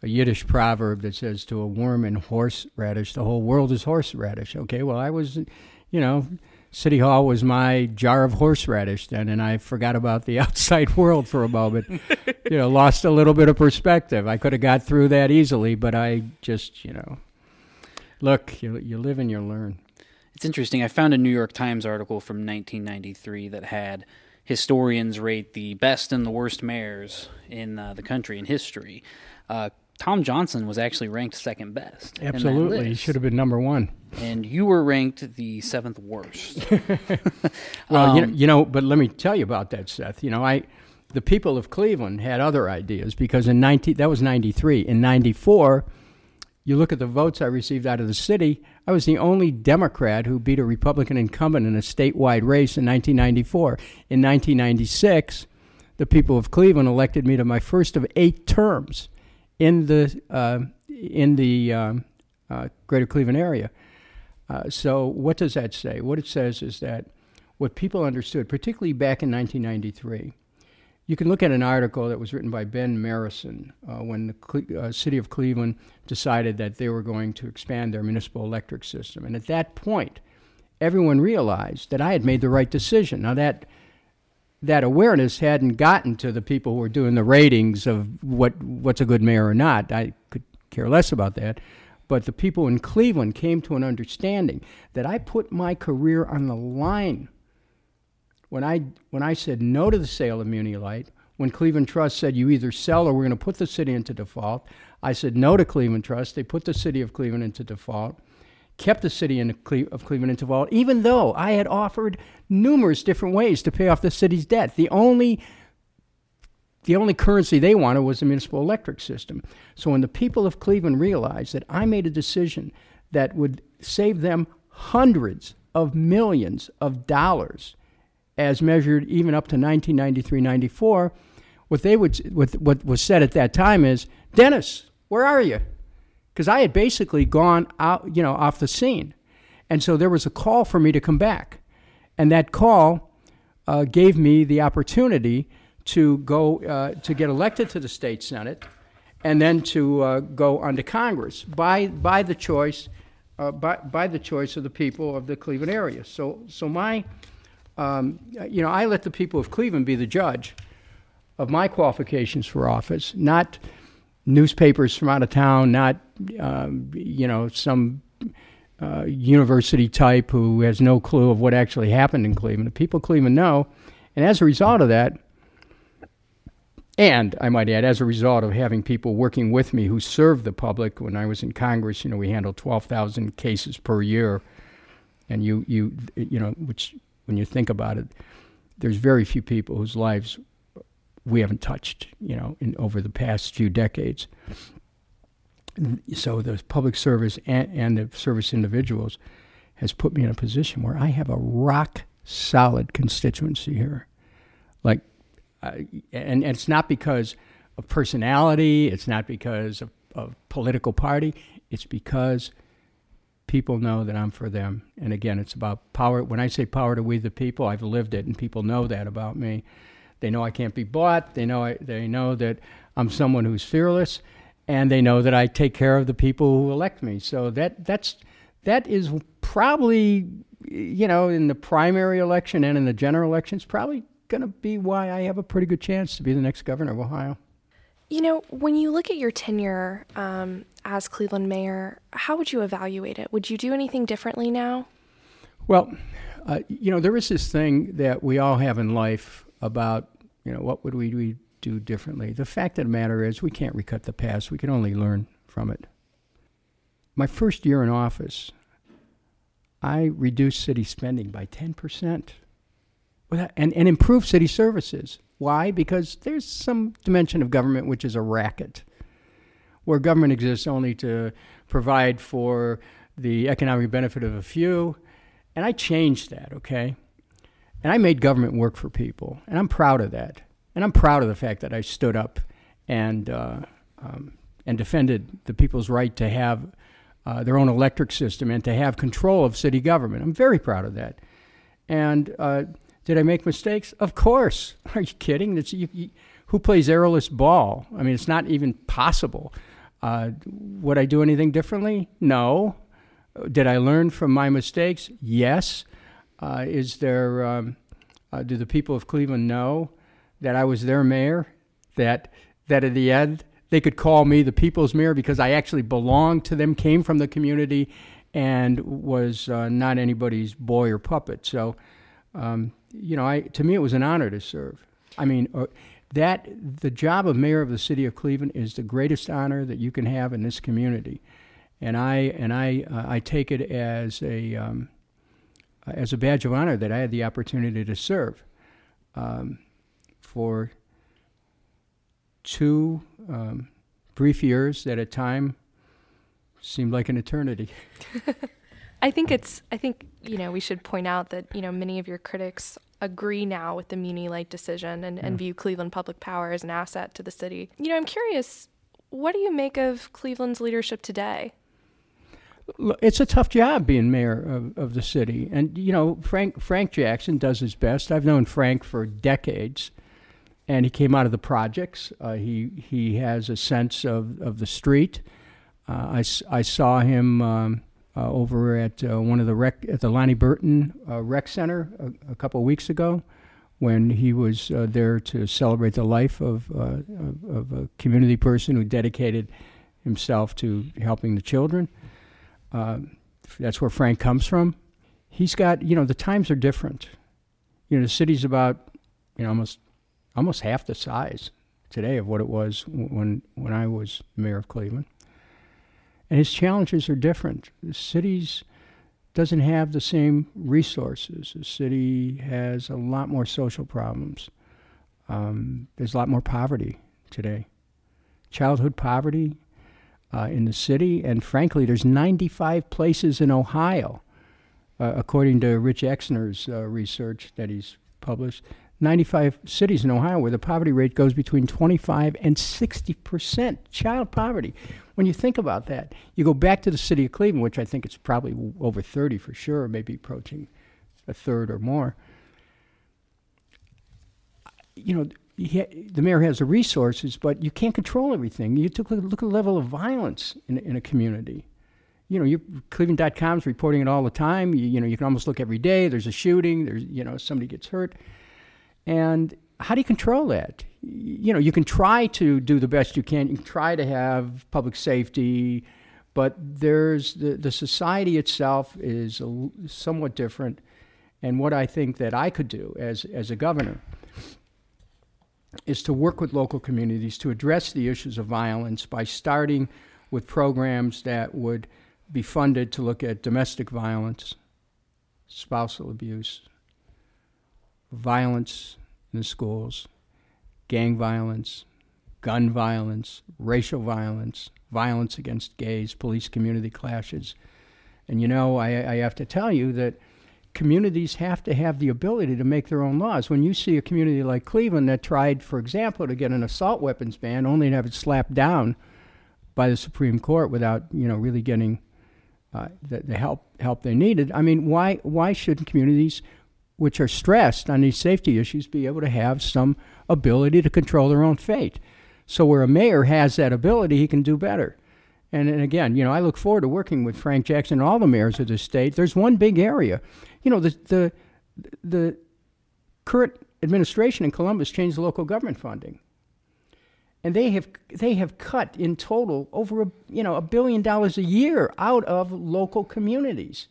a Yiddish proverb that says, "To a worm in horseradish, the whole world is horseradish." Okay, well, I was, you know, City Hall was my jar of horseradish then, and I forgot about the outside world for a moment. you know, lost a little bit of perspective. I could have got through that easily, but I just, you know, look, you, you live and you learn. It's interesting. I found a New York Times article from 1993 that had historians rate the best and the worst mayors in uh, the country in history. Uh, Tom Johnson was actually ranked second best. Absolutely, he should have been number one. And you were ranked the seventh worst. well, um, you, know, you know, but let me tell you about that, Seth. You know, I, the people of Cleveland had other ideas because in 19, that was 93. In 94, you look at the votes I received out of the city, I was the only Democrat who beat a Republican incumbent in a statewide race in 1994. In 1996, the people of Cleveland elected me to my first of eight terms in the uh, in the um, uh, Greater Cleveland area. Uh, so what does that say? What it says is that what people understood, particularly back in 1993, you can look at an article that was written by Ben Marrison uh, when the Cle- uh, city of Cleveland decided that they were going to expand their municipal electric system, and at that point, everyone realized that I had made the right decision. Now that that awareness hadn't gotten to the people who were doing the ratings of what what's a good mayor or not. I could care less about that. But the people in Cleveland came to an understanding that I put my career on the line when I when I said no to the sale of Muny-Light, when Cleveland Trust said you either sell or we're going to put the city into default, I said no to Cleveland Trust. They put the city of Cleveland into default kept the city of Cleveland into vault, even though I had offered numerous different ways to pay off the city's debt. The only the only currency they wanted was the municipal electric system. So when the people of Cleveland realized that I made a decision that would save them hundreds of millions of dollars, as measured even up to 1993 94, what they would what, what was said at that time is, Dennis, where are you? because I had basically gone out, you know, off the scene. And so there was a call for me to come back. And that call uh, gave me the opportunity to go uh, to get elected to the state senate and then to uh, go onto Congress by by the choice uh, by by the choice of the people of the Cleveland area. So so my um, you know I let the people of Cleveland be the judge of my qualifications for office, not newspapers from out of town, not um, you know some uh, university type who has no clue of what actually happened in Cleveland. The people of Cleveland know, and as a result of that, and I might add, as a result of having people working with me who served the public when I was in Congress, you know, we handled 12,000 cases per year. And you, you, you know, which when you think about it, there's very few people whose lives we haven't touched, you know, in over the past few decades. So the public service and, and the service individuals has put me in a position where I have a rock solid constituency here. Like uh, and, and, it's not because of personality, it's not because of, of political party, it's because people know that I'm for them. And again, it's about power. When I say power to we the people, I've lived it, and people know that about me. They know I can't be bought. They know I, they know that I'm someone who's fearless, and they know that I take care of the people who elect me. So that that's that is probably you know in the primary election and in the general elections probably going to be why I have a pretty good chance to be the next governor of Ohio. You know, when you look at your tenure um, as Cleveland mayor, how would you evaluate it? Would you do anything differently now? Well, uh, you know, there is this thing that we all have in life about, you know, what would we, do differently? The fact of the matter is, we can't recut the past, we can only learn from it. My first year in office, I reduced city spending by 10% and, and improve city services. Why? Because there's some dimension of government which is a racket, where government exists only to provide for the economic benefit of a few. And I changed that, okay? And I made government work for people, and I'm proud of that. And I'm proud of the fact that I stood up and uh, um, and defended the people's right to have uh, their own electric system and to have control of city government. I'm very proud of that. And uh, did I make mistakes? Of course. Are you kidding? You, you, who plays airless ball? I mean, it's not even possible. Uh, would I do anything differently? No. Did I learn from my mistakes? Yes. Uh, is there? Um, uh, do the people of Cleveland know that I was their mayor? That that at the end they could call me the people's mayor because I actually belonged to them, came from the community, and was uh, not anybody's boy or puppet. So um, you know, I to me it was an honor to serve. I mean, uh, that the job of mayor of the city of Cleveland is the greatest honor that you can have in this community, and I and I uh, I take it as a um, as a badge of honor that I had the opportunity to serve um, for two um, brief years at time seemed like an eternity. I think it's I think you know we should point out that you know many of your critics agree now with the Muny Light decision and, and view Cleveland Public Power as an asset to the city. You know, I'm curious, what do you make of Cleveland's leadership today? It's a tough job being mayor of, of the city, and you know Frank Frank Jackson does his best. I've known Frank for decades, and he came out of the projects. Uh, he he has a sense of, of the street. Uh, I, I saw him um, over at uh, one of the rec at the Lonnie Burten uh, Rec Center a, a couple of weeks ago, when he was uh, there to celebrate the life of, uh, of, of a community person who dedicated himself to helping the children. Uh, that's where Frank comes from. He's got you know the times are different. You know the city's about you know almost almost half the size today of what it was when when I was mayor of Cleveland and his challenges are different. The city's doesn't have the same resources. The city has a lot more social problems. Um, there's a lot more poverty today. Childhood poverty uh, in the city, and frankly, there's 95 places in Ohio, uh, according to Rich Exner's uh, research that he's published. 95 cities in Ohio where the poverty rate goes between 25 and 60 percent child poverty when you think about that, you go back to the city of Cleveland, which I think it's probably over 30 for sure, maybe approaching a third or more. You know, he, the mayor has the resources, but you can't control everything. You took look, look at the level of violence in, in a community. You know, you Cleveland.com is reporting it all the time. You, you know, you can almost look every day. There's a shooting. There's you know somebody gets hurt, and how do you control that? You know, you can try to do the best you can. You can try to have public safety, but there's the the society itself is a, somewhat different. And what I think that I could do as as a governor is to work with local communities to address the issues of violence by starting with programs that would be funded to look at domestic violence, spousal abuse, violence in the schools, gang violence, gun violence, racial violence, violence against gays, police community clashes. And you know, I, I have to tell you that communities have to have the ability to make their own laws. When you see a community like Cleveland that tried, for example, to get an assault weapons ban, only to have it slapped down by the Supreme Court without, you know, really getting uh, the, the help help they needed. I mean, why why shouldn't communities which are stressed on these safety issues be able to have some ability to control their own fate? So where a mayor has that ability, he can do better. And, and again, you know, I look forward to working with Frank Jackson and all the mayors of the state. There's one big area. You know, the, the, the current administration in Columbus changed the local government funding. And they have, they have cut in total over a, you know, a billion dollars a year out of local communities.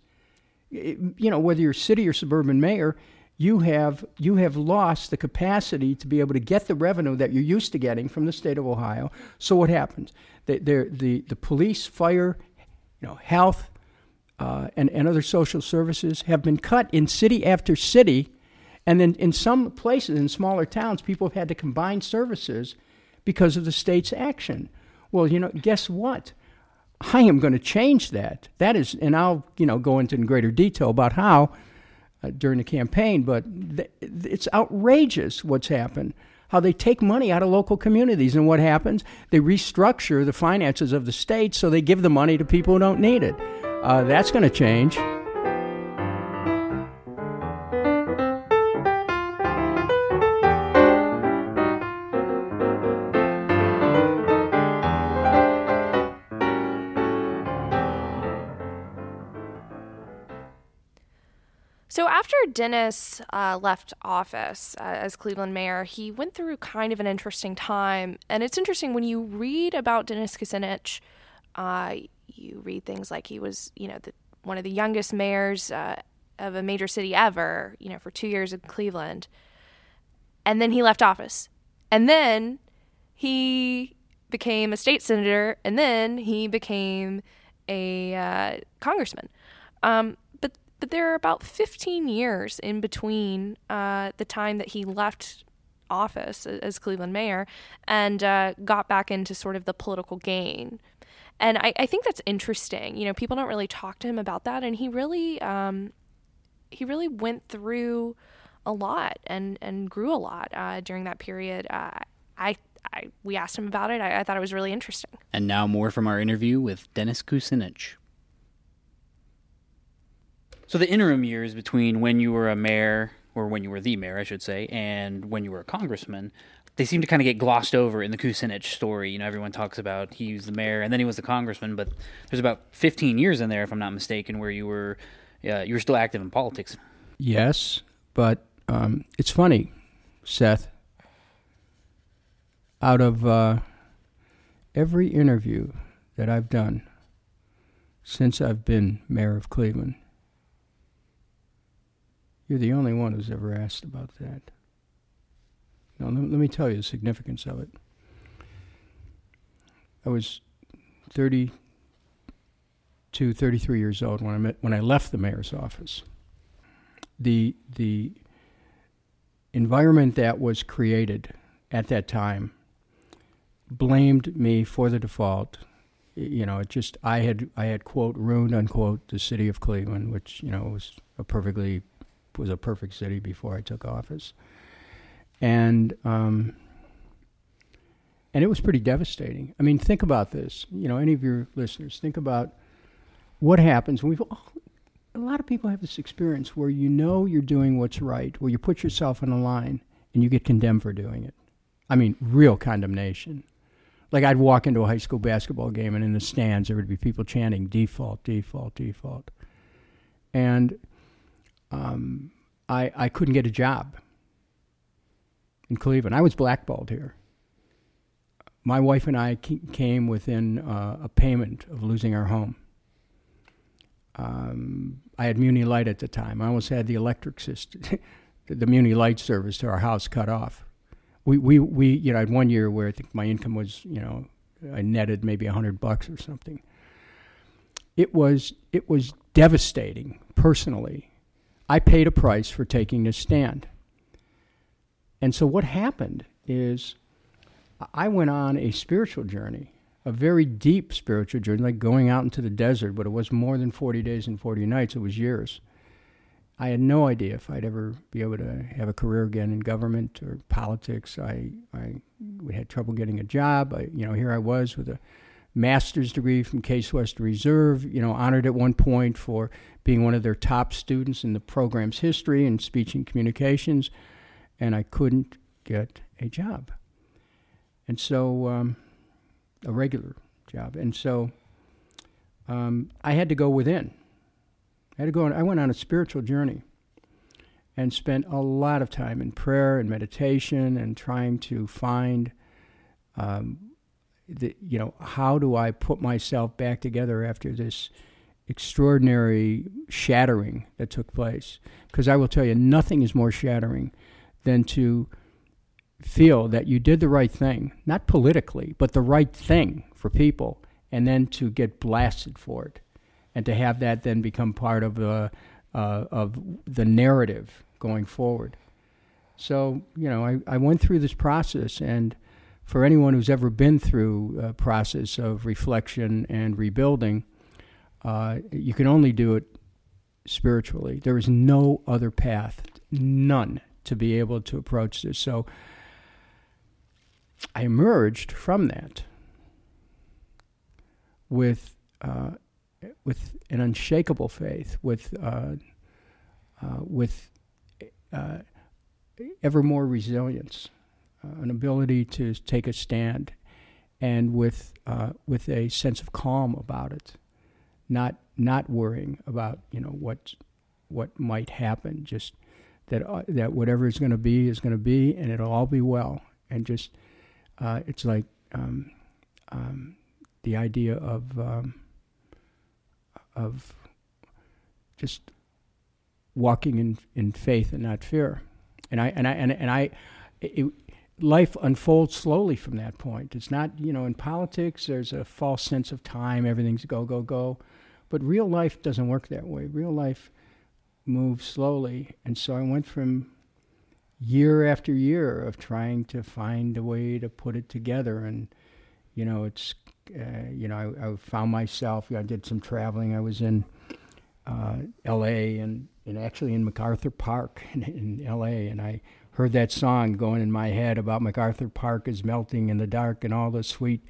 You know, whether you're city or suburban mayor, you have you have lost the capacity to be able to get the revenue that you're used to getting from the state of Ohio. So what happens? The the the, police, fire, you know, health, uh, and and other social services have been cut in city after city, and then in some places in smaller towns, people have had to combine services because of the state's action. Well, you know, guess what? I am going to change that. That is, and I'll you know go into in greater detail about how uh, during the campaign, but th- it's outrageous what's happened. How they take money out of local communities, and what happens? They restructure the finances of the state so they give the money to people who don't need it. Uh, that's going to change. Dennis uh, left office uh, as Cleveland mayor, he went through kind of an interesting time. And it's interesting when you read about Dennis Kucinich, uh, you read things like he was, you know, the, one of the youngest mayors uh, of a major city ever, you know, for two years in Cleveland. And then he left office. And then he became a state senator. And then he became a uh, congressman. Um, but there are about 15 years in between uh, the time that he left office as Cleveland mayor and uh, got back into sort of the political game. And I, I, think that's interesting. You know, people don't really talk to him about that, and he really, um, he really went through a lot and and grew a lot uh, during that period. Uh, I, I, we asked him about it. I, I thought it was really interesting. And now more from our interview with Dennis Kucinich. So the interim years between when you were a mayor, or when you were the mayor, I should say, and when you were a congressman, they seem to kind of get glossed over in the Kucinich story. You know, everyone talks about he was the mayor and then he was the congressman, but there's about 15 years in there, if I'm not mistaken, where you were uh, you were still active in politics. Yes, but um, it's funny, Seth. Out of uh, every interview that I've done since I've been mayor of Cleveland, you're the only one who's ever asked about that. Now, let, me tell you the significance of it. I was 32, 33 years old when I met, when I left the mayor's office. The the environment that was created at that time blamed me for the default. You know, it just I had I had quote ruined unquote the city of Cleveland, which you know was a perfectly was a perfect city before I took office, and um, and it was pretty devastating. I mean, think about this. You know, any of your listeners, think about what happens we've. Oh, a lot of people have this experience where you know you're doing what's right, where you put yourself on the line and you get condemned for doing it. I mean, real condemnation. Like I'd walk into a high school basketball game, and in the stands there would be people chanting "default, default, default," and um, I I couldn't get a job in Cleveland. I was blackballed here. My wife and I came within uh, a payment of losing our home. Um, I had Muny Light at the time. I almost had the electric system, the Muny Light service to our house cut off. We, we, we, you know, I had one year where I think my income was, you know, I netted maybe a hundred bucks or something. It was, it was devastating personally. I paid a price for taking this stand. And so what happened is I went on a spiritual journey, a very deep spiritual journey, like going out into the desert, but it was more than 40 days and 40 nights, it was years. I had no idea if I'd ever be able to have a career again in government or politics. I, I had trouble getting a job. I, you know, here I was with a master's degree from Case Western Reserve, you know, honored at one point for being one of their top students in the program's history in speech and communications and I couldn't get a job. And so, um, a regular job. And so, um, I had to go within. I had to go on, I went on a spiritual journey and spent a lot of time in prayer and meditation and trying to find um, the, you know, how do I put myself back together after this extraordinary shattering that took place? Because I will tell you, nothing is more shattering than to feel that you did the right thing, not politically, but the right thing for people, and then to get blasted for it, and to have that then become part of the uh, of the narrative going forward. So you know, I, I went through this process, and for anyone who's ever been through a process of reflection and rebuilding, uh, you can only do it spiritually. There is no other path, none to be able to approach this. So I emerged from that with uh, with an unshakable faith, with uh, uh, with uh, ever more resilience, an ability to take a stand, and with with a sense of calm about it, not not worrying about you know what what might happen, just that uh, that whatever is going to be is going to be, and it'll all be well. And just uh, it's like um, um, the idea of um, of just walking in, in faith and not fear. And I and I and, and I it, life unfolds slowly from that point. It's not, you know, in politics there's a false sense of time, everything's go go go. But real life doesn't work that way. Real life moves slowly. And so I went from year after year of trying to find a way to put it together. And, you know, it's, uh, you know, I, I, found myself, I did some traveling. I was in uh, LA and, and actually in MacArthur Park in, in LA. And I heard that song going in my head about MacArthur Park is melting in the dark and all the sweet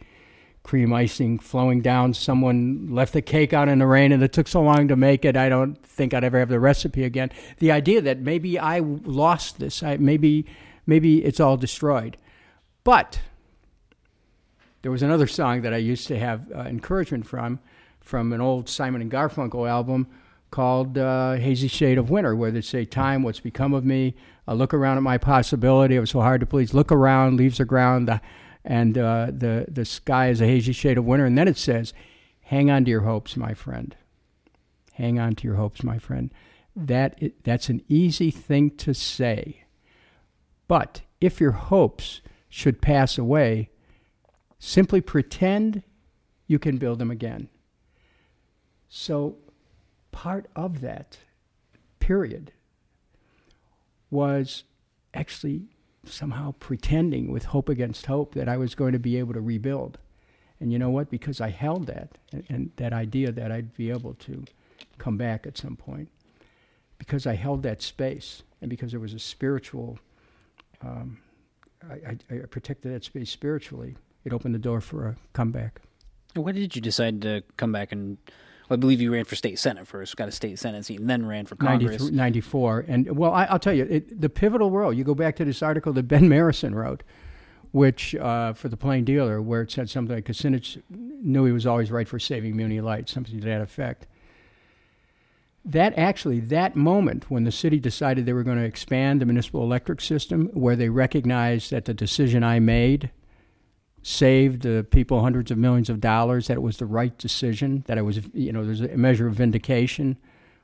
cream icing flowing down. Someone left the cake out in the rain and it took so long to make it. I don't think I'd ever have the recipe again. The idea that maybe I lost this, I, maybe, maybe it's all destroyed. But there was another song that I used to have uh, encouragement from, from an old Simon and Garfunkel album called uh, Hazy Shade of Winter, where they say, Time, what's become of me? I look around at my possibility. It was so hard to please. Look around, leaves are ground. The and uh, the the sky is a hazy shade of winter. And then it says, "Hang on to your hopes, my friend. Hang on to your hopes, my friend." That that's an easy thing to say, but if your hopes should pass away, simply pretend you can build them again. So, part of that period was actually somehow pretending with hope against hope that I was going to be able to rebuild. And you know what? Because I held that and, and that idea that I'd be able to come back at some point, because I held that space and because there was a spiritual, um, I, I, I protected that space spiritually, it opened the door for a comeback. When did you decide to come back and I believe you ran for state senate first, got a state senate seat, and then ran for Congress. 94. And, well, I, will tell you, it, the pivotal role, you go back to this article that Ben Marrison wrote, which uh, for the plain dealer, where it said something like Kucinich knew he was always right for saving Muny Light, something to that effect. That actually, that moment when the city decided they were going to expand the municipal electric system, where they recognized that the decision I made saved the people hundreds of millions of dollars, that it was the right decision, that it was, you know, there's a measure of vindication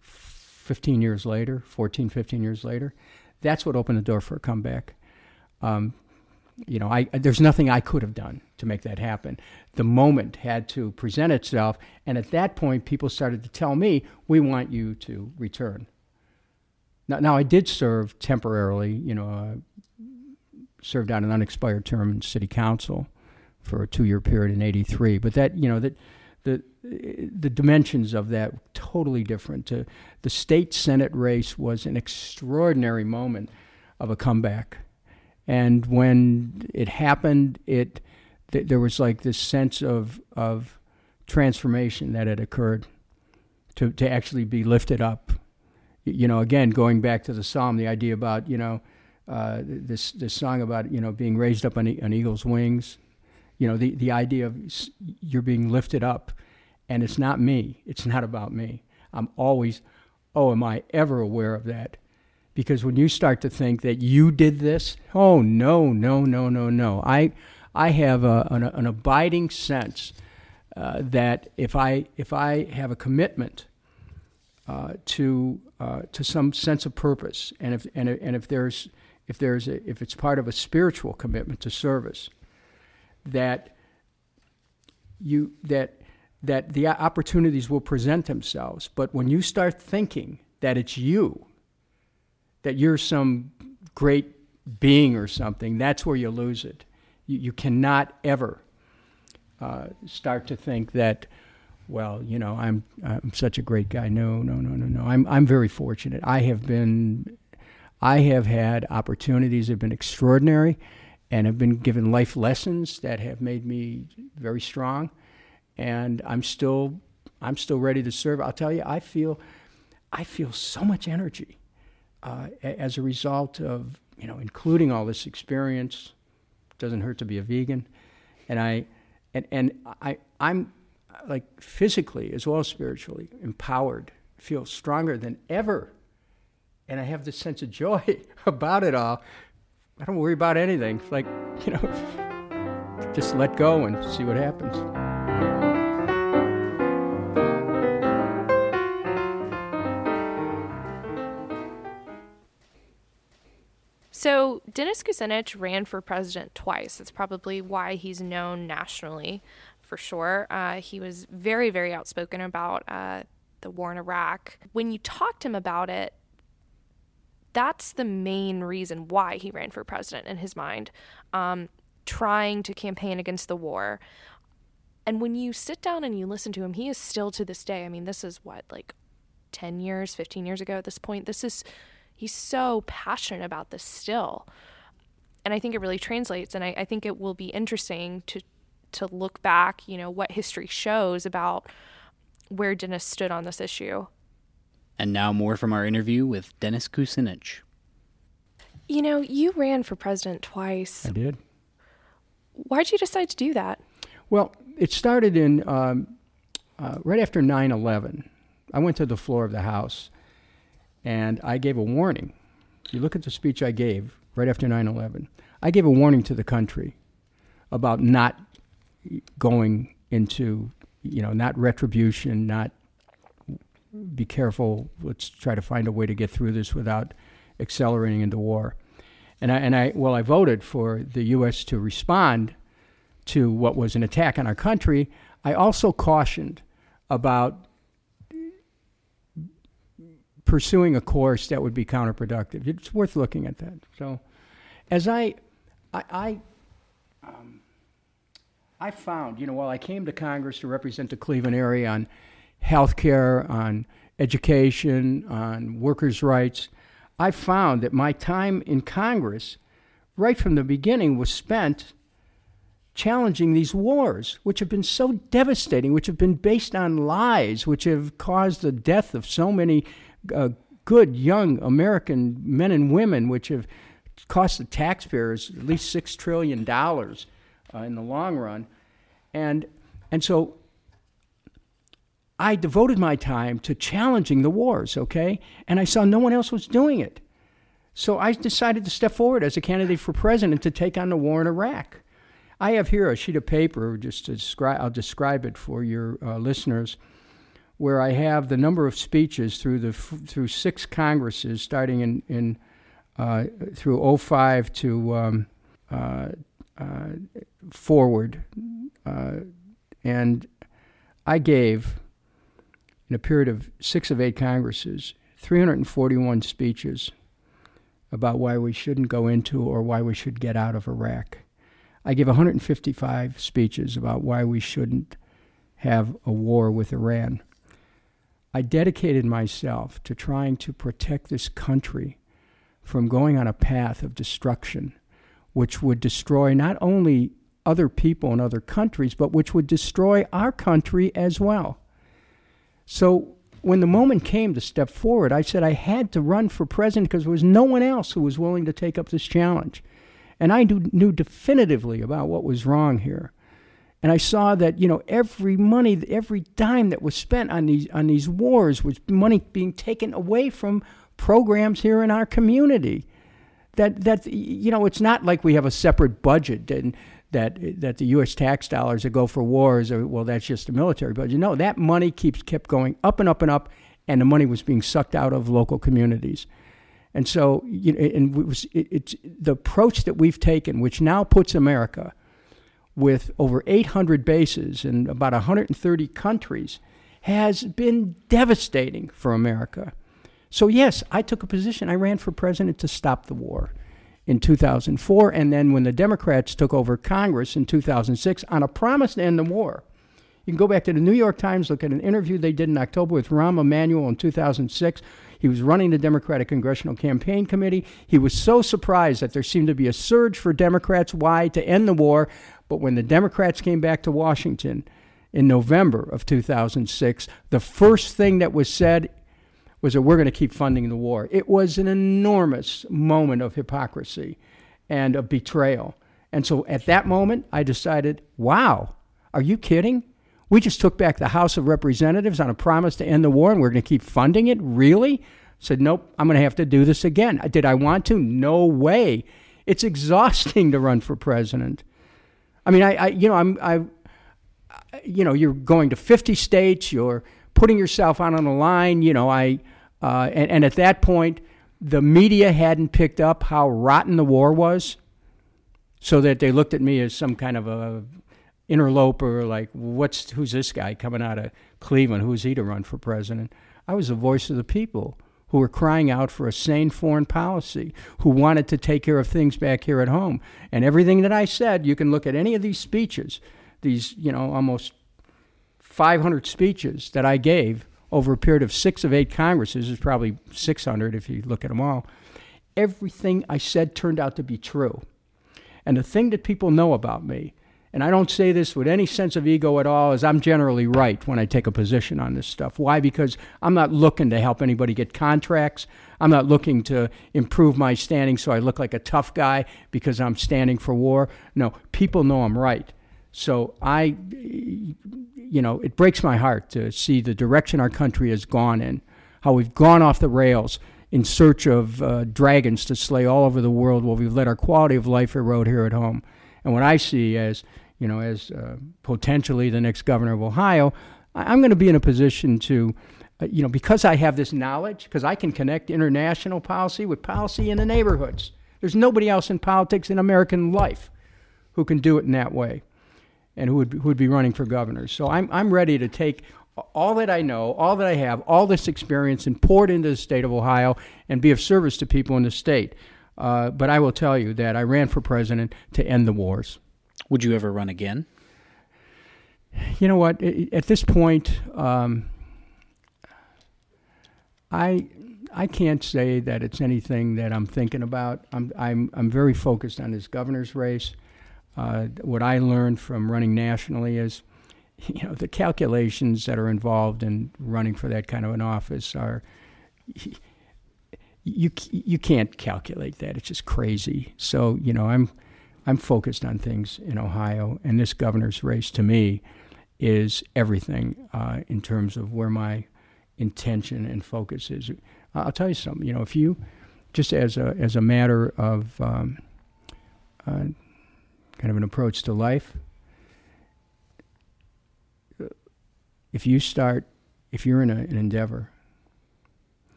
15 years later, 14, 15 years later. That's what opened the door for a comeback. Um, you know, I, there's nothing I could have done to make that happen. The moment had to present itself, and at that point, people started to tell me, "We want you to return." Now, now I did serve temporarily. You know, uh, served out an unexpired term in city council for a two-year period in '83. But that, you know, that the the dimensions of that totally different. The state senate race was an extraordinary moment of a comeback and when it happened, it th- there was like this sense of of transformation that had occurred to to actually be lifted up. You know, again, going back to the psalm, the idea about you know uh, this this song about you know being raised up on, an eagle's wings. You know, the the idea of you're being lifted up, and it's not me. It's not about me. I'm always, oh, am I ever aware of that? because when you start to think that you did this, oh no, no, no, no, no. I, I have a, an, an abiding sense uh, that if I if I have a commitment uh, to uh, to some sense of purpose, and if and, and if there's if there's a, if it's part of a spiritual commitment to service, that you that that the opportunities will present themselves. But when you start thinking that it's you that you're some great being or something, that's where you lose it. You, you cannot ever uh, start to think that, well, you know, I'm I'm such a great guy. No, no, no, no, no. I'm I'm very fortunate. I have been, I have had opportunities that have been extraordinary, and have been given life lessons that have made me very strong, and I'm still I'm still ready to serve. I'll tell you, I feel I feel so much energy uh, as a result of you know including all this experience. Doesn't hurt to be a vegan, and I and and I I'm like physically as well as spiritually empowered, feel stronger than ever, and I have this sense of joy about it all. I don't worry about anything. It's like you know, just let go and see what happens. So Dennis Kucinich ran for president twice. That's probably why he's known nationally, for sure. Uh, he was very, very outspoken about uh, the war in Iraq. When you talked to him about it, that's the main reason why he ran for president in his mind, um, trying to campaign against the war. And when you sit down and you listen to him, he is still to this day. I mean, this is what, like 10 years, 15 years ago at this point. This is he's so passionate about this still. And I think it really translates. And I, I think it will be interesting to to look back, you know, what history shows about where Dennis stood on this issue. And now more from our interview with Dennis Kucinich. You know, you ran for president twice. I did. Why'd you decide to do that? Well, it started in um, uh, right after 9 11. I went to the floor of the House and I gave a warning. If you look at the speech I gave right after 9 11, I gave a warning to the country about not going into, you know, not retribution, not be careful, let's try to find a way to get through this without accelerating into war. And I, and I, well, I voted for the U.S. to respond to what was an attack on our country. I also cautioned about pursuing a course that would be counterproductive. It's worth looking at that. So, as I, I, I, um, I found, you know, while I came to Congress to represent the Cleveland area on health care, on education, on workers' rights, I found that my time in Congress, right from the beginning, was spent challenging these wars, which have been so devastating, which have been based on lies, which have caused the death of so many uh, good young American men and women, which have cost the taxpayers at least six trillion dollars uh, in the long run, and and so I devoted my time to challenging the wars. Okay, and I saw no one else was doing it, so I decided to step forward as a candidate for president to take on the war in Iraq. I have here a sheet of paper, just to describe. I'll describe it for your uh, listeners where I have the number of speeches through the through six congresses, starting in in uh, through 05 to um, uh, uh, forward, uh, and I gave in a period of six of eight congresses 341 speeches about why we shouldn't go into or why we should get out of Iraq. I gave 155 speeches about why we shouldn't have a war with Iran. I dedicated myself to trying to protect this country from going on a path of destruction, which would destroy not only other people in other countries, but which would destroy our country as well. So when the moment came to step forward, I said I had to run for president because there was no one else who was willing to take up this challenge. And I knew, knew definitively about what was wrong here and I saw that you know every money, every dime that was spent on these on these wars was money being taken away from programs here in our community. That that you know it's not like we have a separate budget and that that the U.S. tax dollars that go for wars well that's just the military budget. No, that money keeps kept going up and up and up, and the money was being sucked out of local communities. And so, you know, and it was, it, it's the approach that we've taken, which now puts America with over 800 bases in about 130 countries has been devastating for America. So, yes, I took a position. I ran for president to stop the war in 2004, and then when the Democrats took over Congress in 2006 on a promise to end the war. You can go back to the New York Times, look at an interview they did in October with Rahm Emanuel in 2006. He was running the Democratic Congressional Campaign Committee. He was so surprised that there seemed to be a surge for Democrats. Why? To end the war. But when the Democrats came back to Washington in November of 2006, the first thing that was said was that we're going to keep funding the war. It was an enormous moment of hypocrisy and of betrayal. And so at that moment, I decided, wow, are you kidding? We just took back the House of Representatives on a promise to end the war and we're going to keep funding it? Really? said, nope, I'm going to have to do this again. Did I want to? No way. It's exhausting to run for president. I mean, I, I you know, I'm, I, you know, you're going to 50 states, you're putting yourself out on the line. You know, I, uh, and, and at that point, the media hadn't picked up how rotten the war was, so that they looked at me as some kind of a interloper, like, what's who's this guy coming out of Cleveland? Who's he to run for president? I was the voice of the people who were crying out for a sane foreign policy, who wanted to take care of things back here at home. And everything that I said, you can look at any of these speeches, these, you know, almost 500 speeches that I gave over a period of six of eight Congresses, is probably 600 if you look at them all. Everything I said turned out to be true. And the thing that people know about me and I don't say this with any sense of ego at all, as I'm generally right when I take a position on this stuff. Why? Because I'm not looking to help anybody get contracts. I'm not looking to improve my standing so I look like a tough guy because I'm standing for war. No, people know I'm right. So I, you know, it breaks my heart to see the direction our country has gone in, how we've gone off the rails in search of uh, dragons to slay all over the world while we've let our quality of life erode here at home. And what I see as you know, as uh, potentially the next governor of Ohio, I'm going to be in a position to, uh, you know, because I have this knowledge, because I can connect international policy with policy in the neighborhoods. There's nobody else in politics in American life who can do it in that way and who would, who would be running for governor. So I'm, I'm ready to take all that I know, all that I have, all this experience, and pour it into the state of Ohio and be of service to people in the state. Uh, but I will tell you that I ran for president to end the wars. Would you ever run again? You know what? At this point, um, I I can't say that it's anything that I'm thinking about. I'm I'm I'm very focused on this governor's race. Uh, what I learned from running nationally is, you know, the calculations that are involved in running for that kind of an office are you you can't calculate that. It's just crazy. So you know, I'm I'm focused on things in Ohio, and this governor's race to me is everything uh, in terms of where my intention and focus is. I'll tell you something. You know, if you just as a as a matter of um, uh, kind of an approach to life, if you start, if you're in a, an endeavor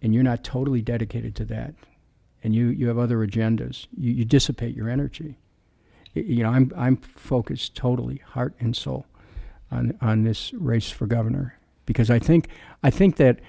and you're not totally dedicated to that, and you, you have other agendas, you, you dissipate your energy. You know, I'm, I'm focused totally, heart and soul, on, on this race for governor because I think, I think that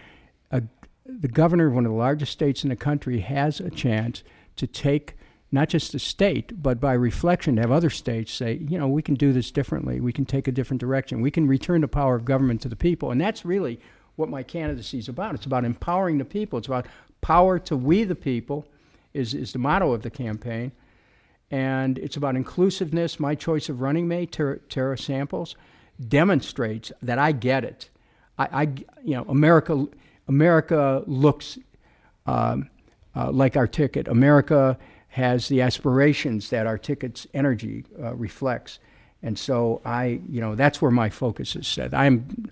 a, the governor of one of the largest states in the country has a chance to take not just the state, but by reflection, to have other states say, you know, we can do this differently. We can take a different direction. We can return the power of government to the people. And that's really what my candidacy is about. It's about empowering the people. It's about power to we the people, is, is the motto of the campaign. And it's about inclusiveness. My choice of running mate, Tara, Tara Samples, demonstrates that I get it. I, I you know, America, America looks um, uh, like our ticket. America has the aspirations that our ticket's energy uh, reflects. And so I, you know, that's where my focus is set. I'm,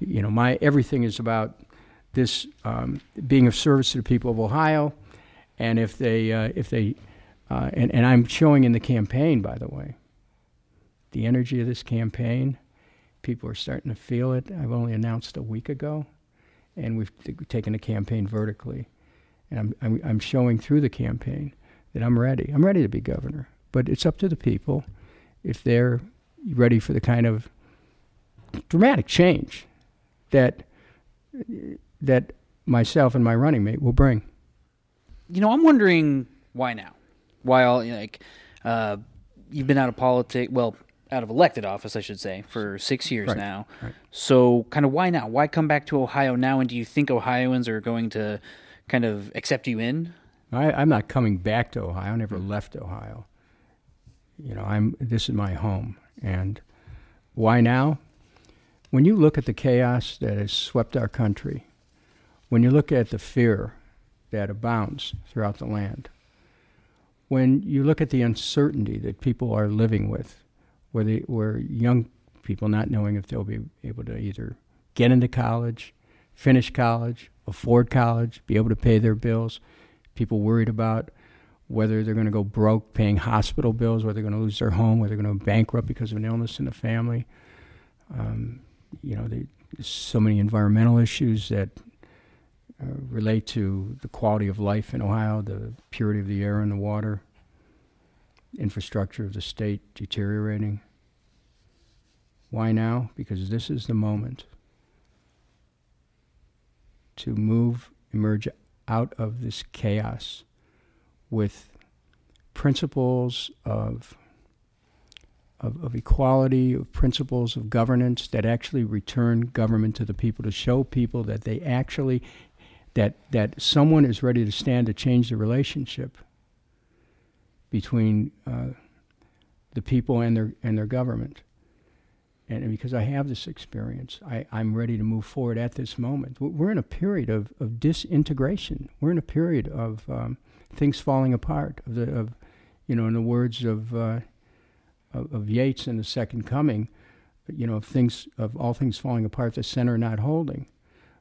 you know, my everything is about this um, being of service to the people of Ohio, and if they, uh, if they, uh, and, and I'm showing in the campaign, by the way, the energy of this campaign. People are starting to feel it. I've only announced a week ago, and we've t- taken the campaign vertically, and I'm, I'm, I'm showing through the campaign that I'm ready. I'm ready to be governor. But it's up to the people if they're ready for the kind of dramatic change that that myself and my running mate will bring. You know, I'm wondering why now? Why all like uh, you've been out of politics? Well, out of elected office, I should say, for six years right. now. Right. So, kind of why now? Why come back to Ohio now? And do you think Ohioans are going to kind of accept you in? I, am not coming back to Ohio. I never hmm. left Ohio. You know, I'm. This is my home, and why now? When you look at the chaos that has swept our country, when you look at the fear that abounds throughout the land, when you look at the uncertainty that people are living with, where they, where young people not knowing if they'll be able to either get into college, finish college, afford college, be able to pay their bills people worried about whether they're going to go broke paying hospital bills, whether they're going to lose their home, whether they're going to bankrupt because of an illness in the family. Um, you know, there's so many environmental issues that uh, relate to the quality of life in Ohio, the purity of the air and the water, infrastructure of the state deteriorating. Why now? Because this is the moment to move, emerge out of this chaos with principles of, of, of, equality, of principles of governance that actually return government to the people, to show people that they actually, that, that someone is ready to stand to change the relationship between uh, the people and their, and their government and because I have this experience, I, I'm ready to move forward at this moment. We're in a period of, of disintegration. We're in a period of um, things falling apart. Of, the, of, you know, in the words of, uh, of, of Yeats in The Second Coming, you know, of things of all things falling apart, the center not holding.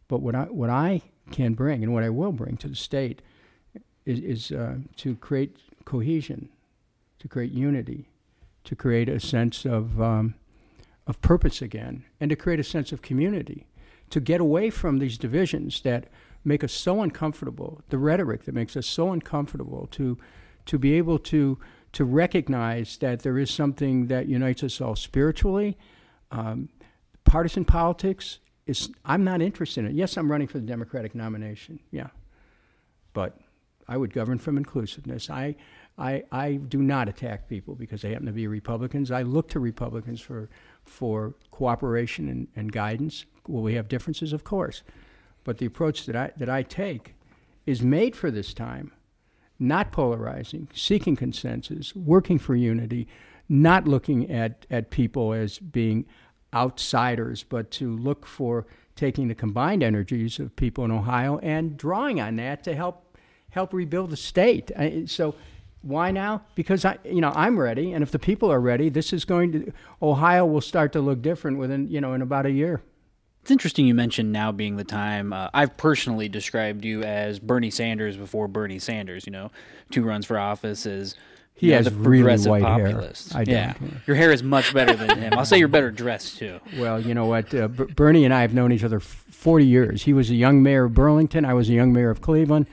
But what I what I can bring and what I will bring to the state is, is uh, to create cohesion, to create unity, to create a sense of um, of purpose again and to create a sense of community, to get away from these divisions that make us so uncomfortable, the rhetoric that makes us so uncomfortable, to, to be able to, to recognize that there is something that unites us all spiritually. Um, partisan politics is, I'm not interested in it. Yes, I'm running for the Democratic nomination, yeah. But I would govern from inclusiveness. I, I, I do not attack people because they happen to be Republicans. I look to Republicans for for cooperation and, and guidance. Will we have differences? Of course. But the approach that I, that I take is made for this time, not polarizing, seeking consensus, working for unity, not looking at, at people as being outsiders, but to look for taking the combined energies of people in Ohio and drawing on that to help help rebuild the state. I, so why now? Because I, you know, I'm ready, and if the people are ready, this is going to Ohio will start to look different within, you know, in about a year. It's interesting you mentioned now being the time. Uh, I've personally described you as Bernie Sanders before Bernie Sanders. You know, two runs for office is he has the really progressive white populist. hair. I don't. yeah, your hair is much better than him. I'll say you're better dressed too. Well, you know what? Uh, B- Bernie and I have known each other 40 years. He was a young mayor of Burlington. I was a young mayor of Cleveland.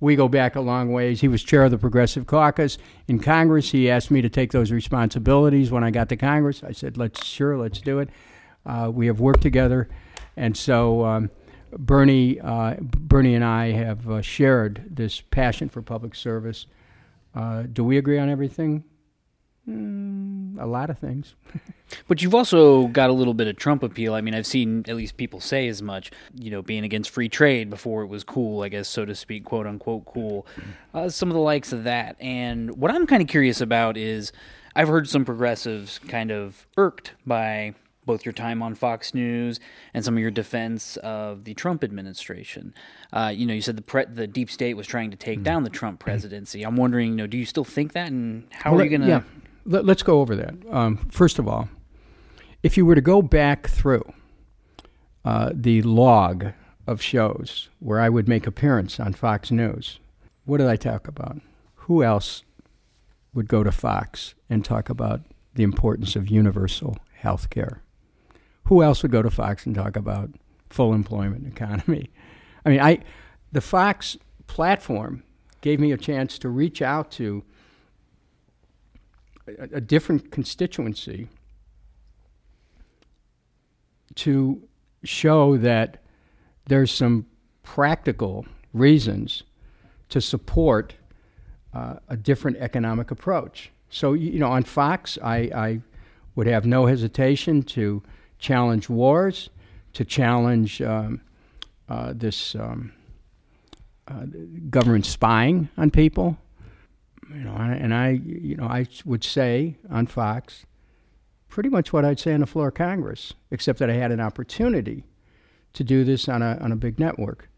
We go back a long ways. He was chair of the Progressive Caucus in Congress. He asked me to take those responsibilities when I got to Congress. I said, "Let's sure, let's do it." Uh, we have worked together, and so um, Bernie, uh, Bernie and I have uh, shared this passion for public service. Uh, do we agree on everything? Mm, a lot of things. But you've also got a little bit of Trump appeal. I mean, I've seen at least people say as much. You know, being against free trade before it was cool, I guess, so to speak, quote unquote, cool. Uh, some of the likes of that. And what I'm kind of curious about is, I've heard some progressives kind of irked by both your time on Fox News and some of your defense of the Trump administration. Uh, you know, you said the pre- the deep state was trying to take down the Trump presidency. I'm wondering, you know, do you still think that, and how Well, are you going to? Yeah, Let, let's go over that. Um, first of all, if you were to go back through uh, the log of shows where I would make appearance on Fox News, what did I talk about? Who else would go to Fox and talk about the importance of universal health care? Who else would go to Fox and talk about full employment economy? I mean, I the Fox platform gave me a chance to reach out to a, a different constituency to show that there's some practical reasons to support uh, a different economic approach. So, you know, on Fox, I, I would have no hesitation to challenge wars, to challenge um, uh, this um, uh, government spying on people. You know, and I, you know, I would say on Fox pretty much what I'd say on the floor of Congress, except that I had an opportunity to do this on a on a big network.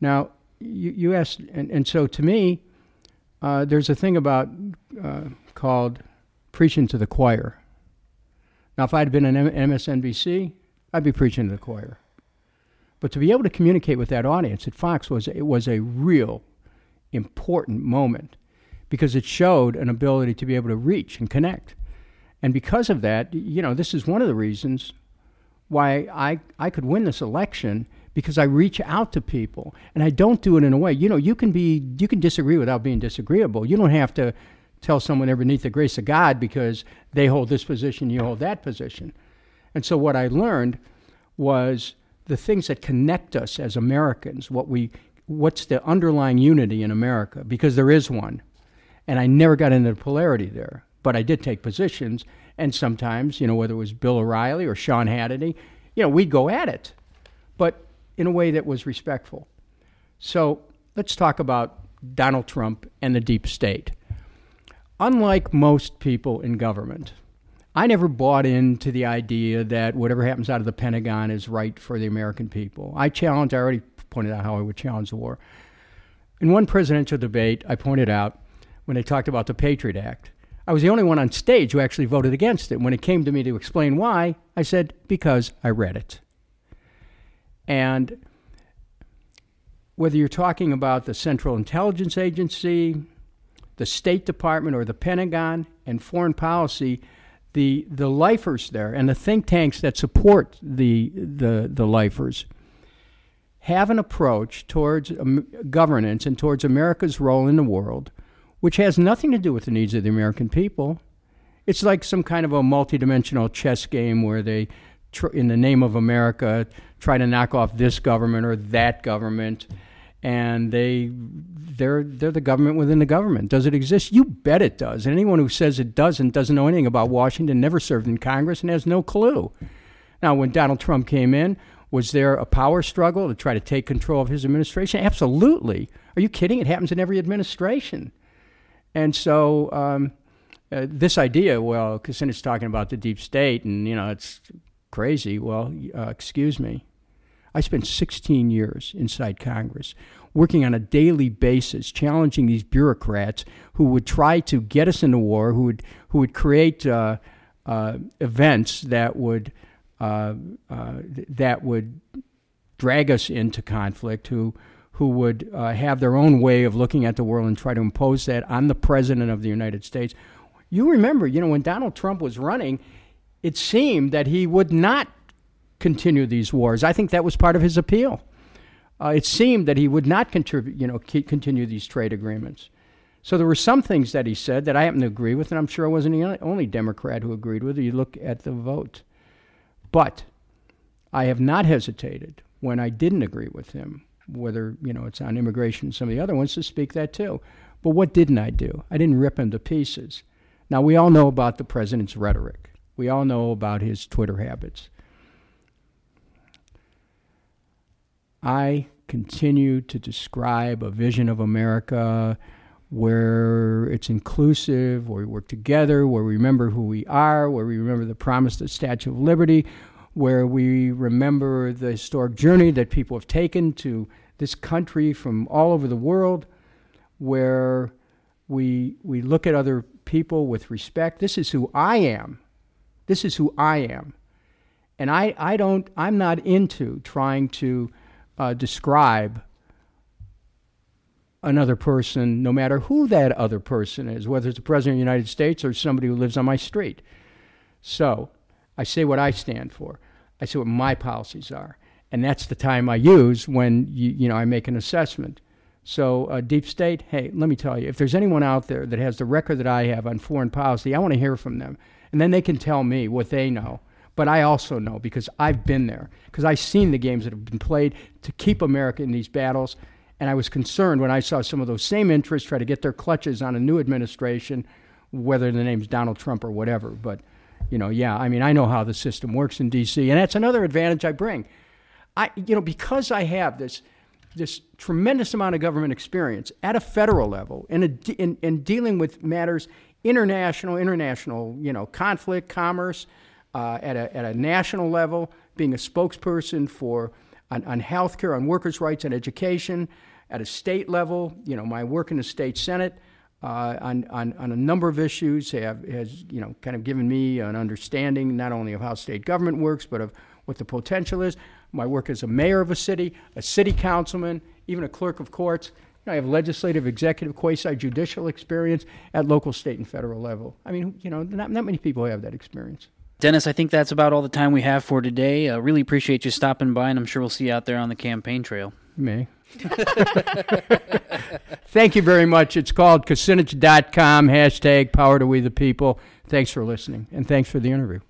Now, you, you asked, and, and so to me, uh, there's a thing about uh, called preaching to the choir. Now, if I'd been an MSNBC, I'd be preaching to the choir. But to be able to communicate with that audience at Fox was it was a real important moment because it showed an ability to be able to reach and connect. And because of that, you know, this is one of the reasons why I, I could win this election because I reach out to people and I don't do it in a way. You know, you can be you can disagree without being disagreeable. You don't have to tell someone they're beneath the grace of God because they hold this position, you hold that position. And so what I learned was the things that connect us as Americans, what we what's the underlying unity in America, because there is one. And I never got into the polarity there. But I did take positions and sometimes, you know, whether it was Bill O'Reilly or Sean Hannity, you know, we'd go at it. But in a way that was respectful. So let's talk about Donald Trump and the deep state. Unlike most people in government, I never bought into the idea that whatever happens out of the Pentagon is right for the American people. I challenged, I already pointed out how I would challenge the war. In one presidential debate, I pointed out when they talked about the Patriot Act, I was the only one on stage who actually voted against it. When it came to me to explain why, I said, because I read it. And whether you're talking about the Central Intelligence Agency, the State Department, or the Pentagon and foreign policy, the, the lifers there and the think tanks that support the, the, the lifers have an approach towards um, governance and towards America's role in the world, which has nothing to do with the needs of the American people. It's like some kind of a multidimensional chess game where they, tr- in the name of America, try to knock off this government or that government, and they they're they're the government within the government. Does it exist? You bet it does. And anyone who says it doesn't doesn't know anything about Washington, never served in Congress, and has no clue. Now, when Donald Trump came in, was there a power struggle to try to take control of his administration? Absolutely. Are you kidding? It happens in every administration. And so um, uh, this idea, well, Kucinich's talking about the deep state, and you know it's crazy. Well, uh, excuse me. I spent 16 years inside Congress. working on a daily basis, challenging these bureaucrats who would try to get us into war, who would who would create uh, uh, events that would uh, uh that would drag us into conflict, who who would uh, have their own way of looking at the world and try to impose that on the president of the United States. You remember, you know, when Donald Trump was running, it seemed that he would not continue these wars. I think that was part of his appeal. Uh, it seemed that he would not you know, continue these trade agreements. So there were some things that he said that I happen to agree with, and I'm sure I wasn't the only Democrat who agreed with it. You look at the vote. But I have not hesitated when I didn't agree with him, whether, you know, it's on immigration and some of the other ones, to speak that too. But what didn't I do? I didn't rip him to pieces. Now, we all know about the president's rhetoric. We all know about his Twitter habits. I continue to describe a vision of America where it's inclusive, where we work together, where we remember who we are, where we remember the promise of the Statue of Liberty, where we remember the historic journey that people have taken to this country from all over the world, where we, we look at other people with respect. This is who I am. This is who I am. And I, I don't, I'm not into trying to uh, describe another person, no matter who that other person is, whether it's the President of the United States or somebody who lives on my street. So I say what I stand for. I say what my policies are. And that's the time I use when you, you know, I make an assessment. So, uh, deep state, hey, let me tell you, if there's anyone out there that has the record that I have on foreign policy, I want to hear from them. And then they can tell me what they know. But I also know because I've been there, because I've seen the games that have been played to keep America in these battles. And I was concerned when I saw some of those same interests try to get their clutches on a new administration, whether the name's Donald Trump or whatever. But, you know, yeah, I mean, I know how the system works in D.C., and that's another advantage I bring. I, you know, because I have this, this tremendous amount of government experience at a federal level in, a, in, in dealing with matters international, international, you know, conflict, commerce, uh, at, a, at a national level, being a spokesperson for on, on health care, on workers' rights and education, at a state level, you know, my work in the state senate uh, on, on, on a number of issues have, has, you know, kind of given me an understanding not only of how state government works, but of what the potential is. My work as a mayor of a city, a city councilman, even a clerk of courts. I have legislative, executive, quasi judicial experience at local, state, and federal level. I mean, you know, not, not many people have that experience. Dennis, I think that's about all the time we have for today. Uh, really appreciate you stopping by, and I'm sure we'll see you out there on the campaign trail. May. Thank you very much. It's called Kucinich.com, hashtag power to we the people. Thanks for listening, and thanks for the interview.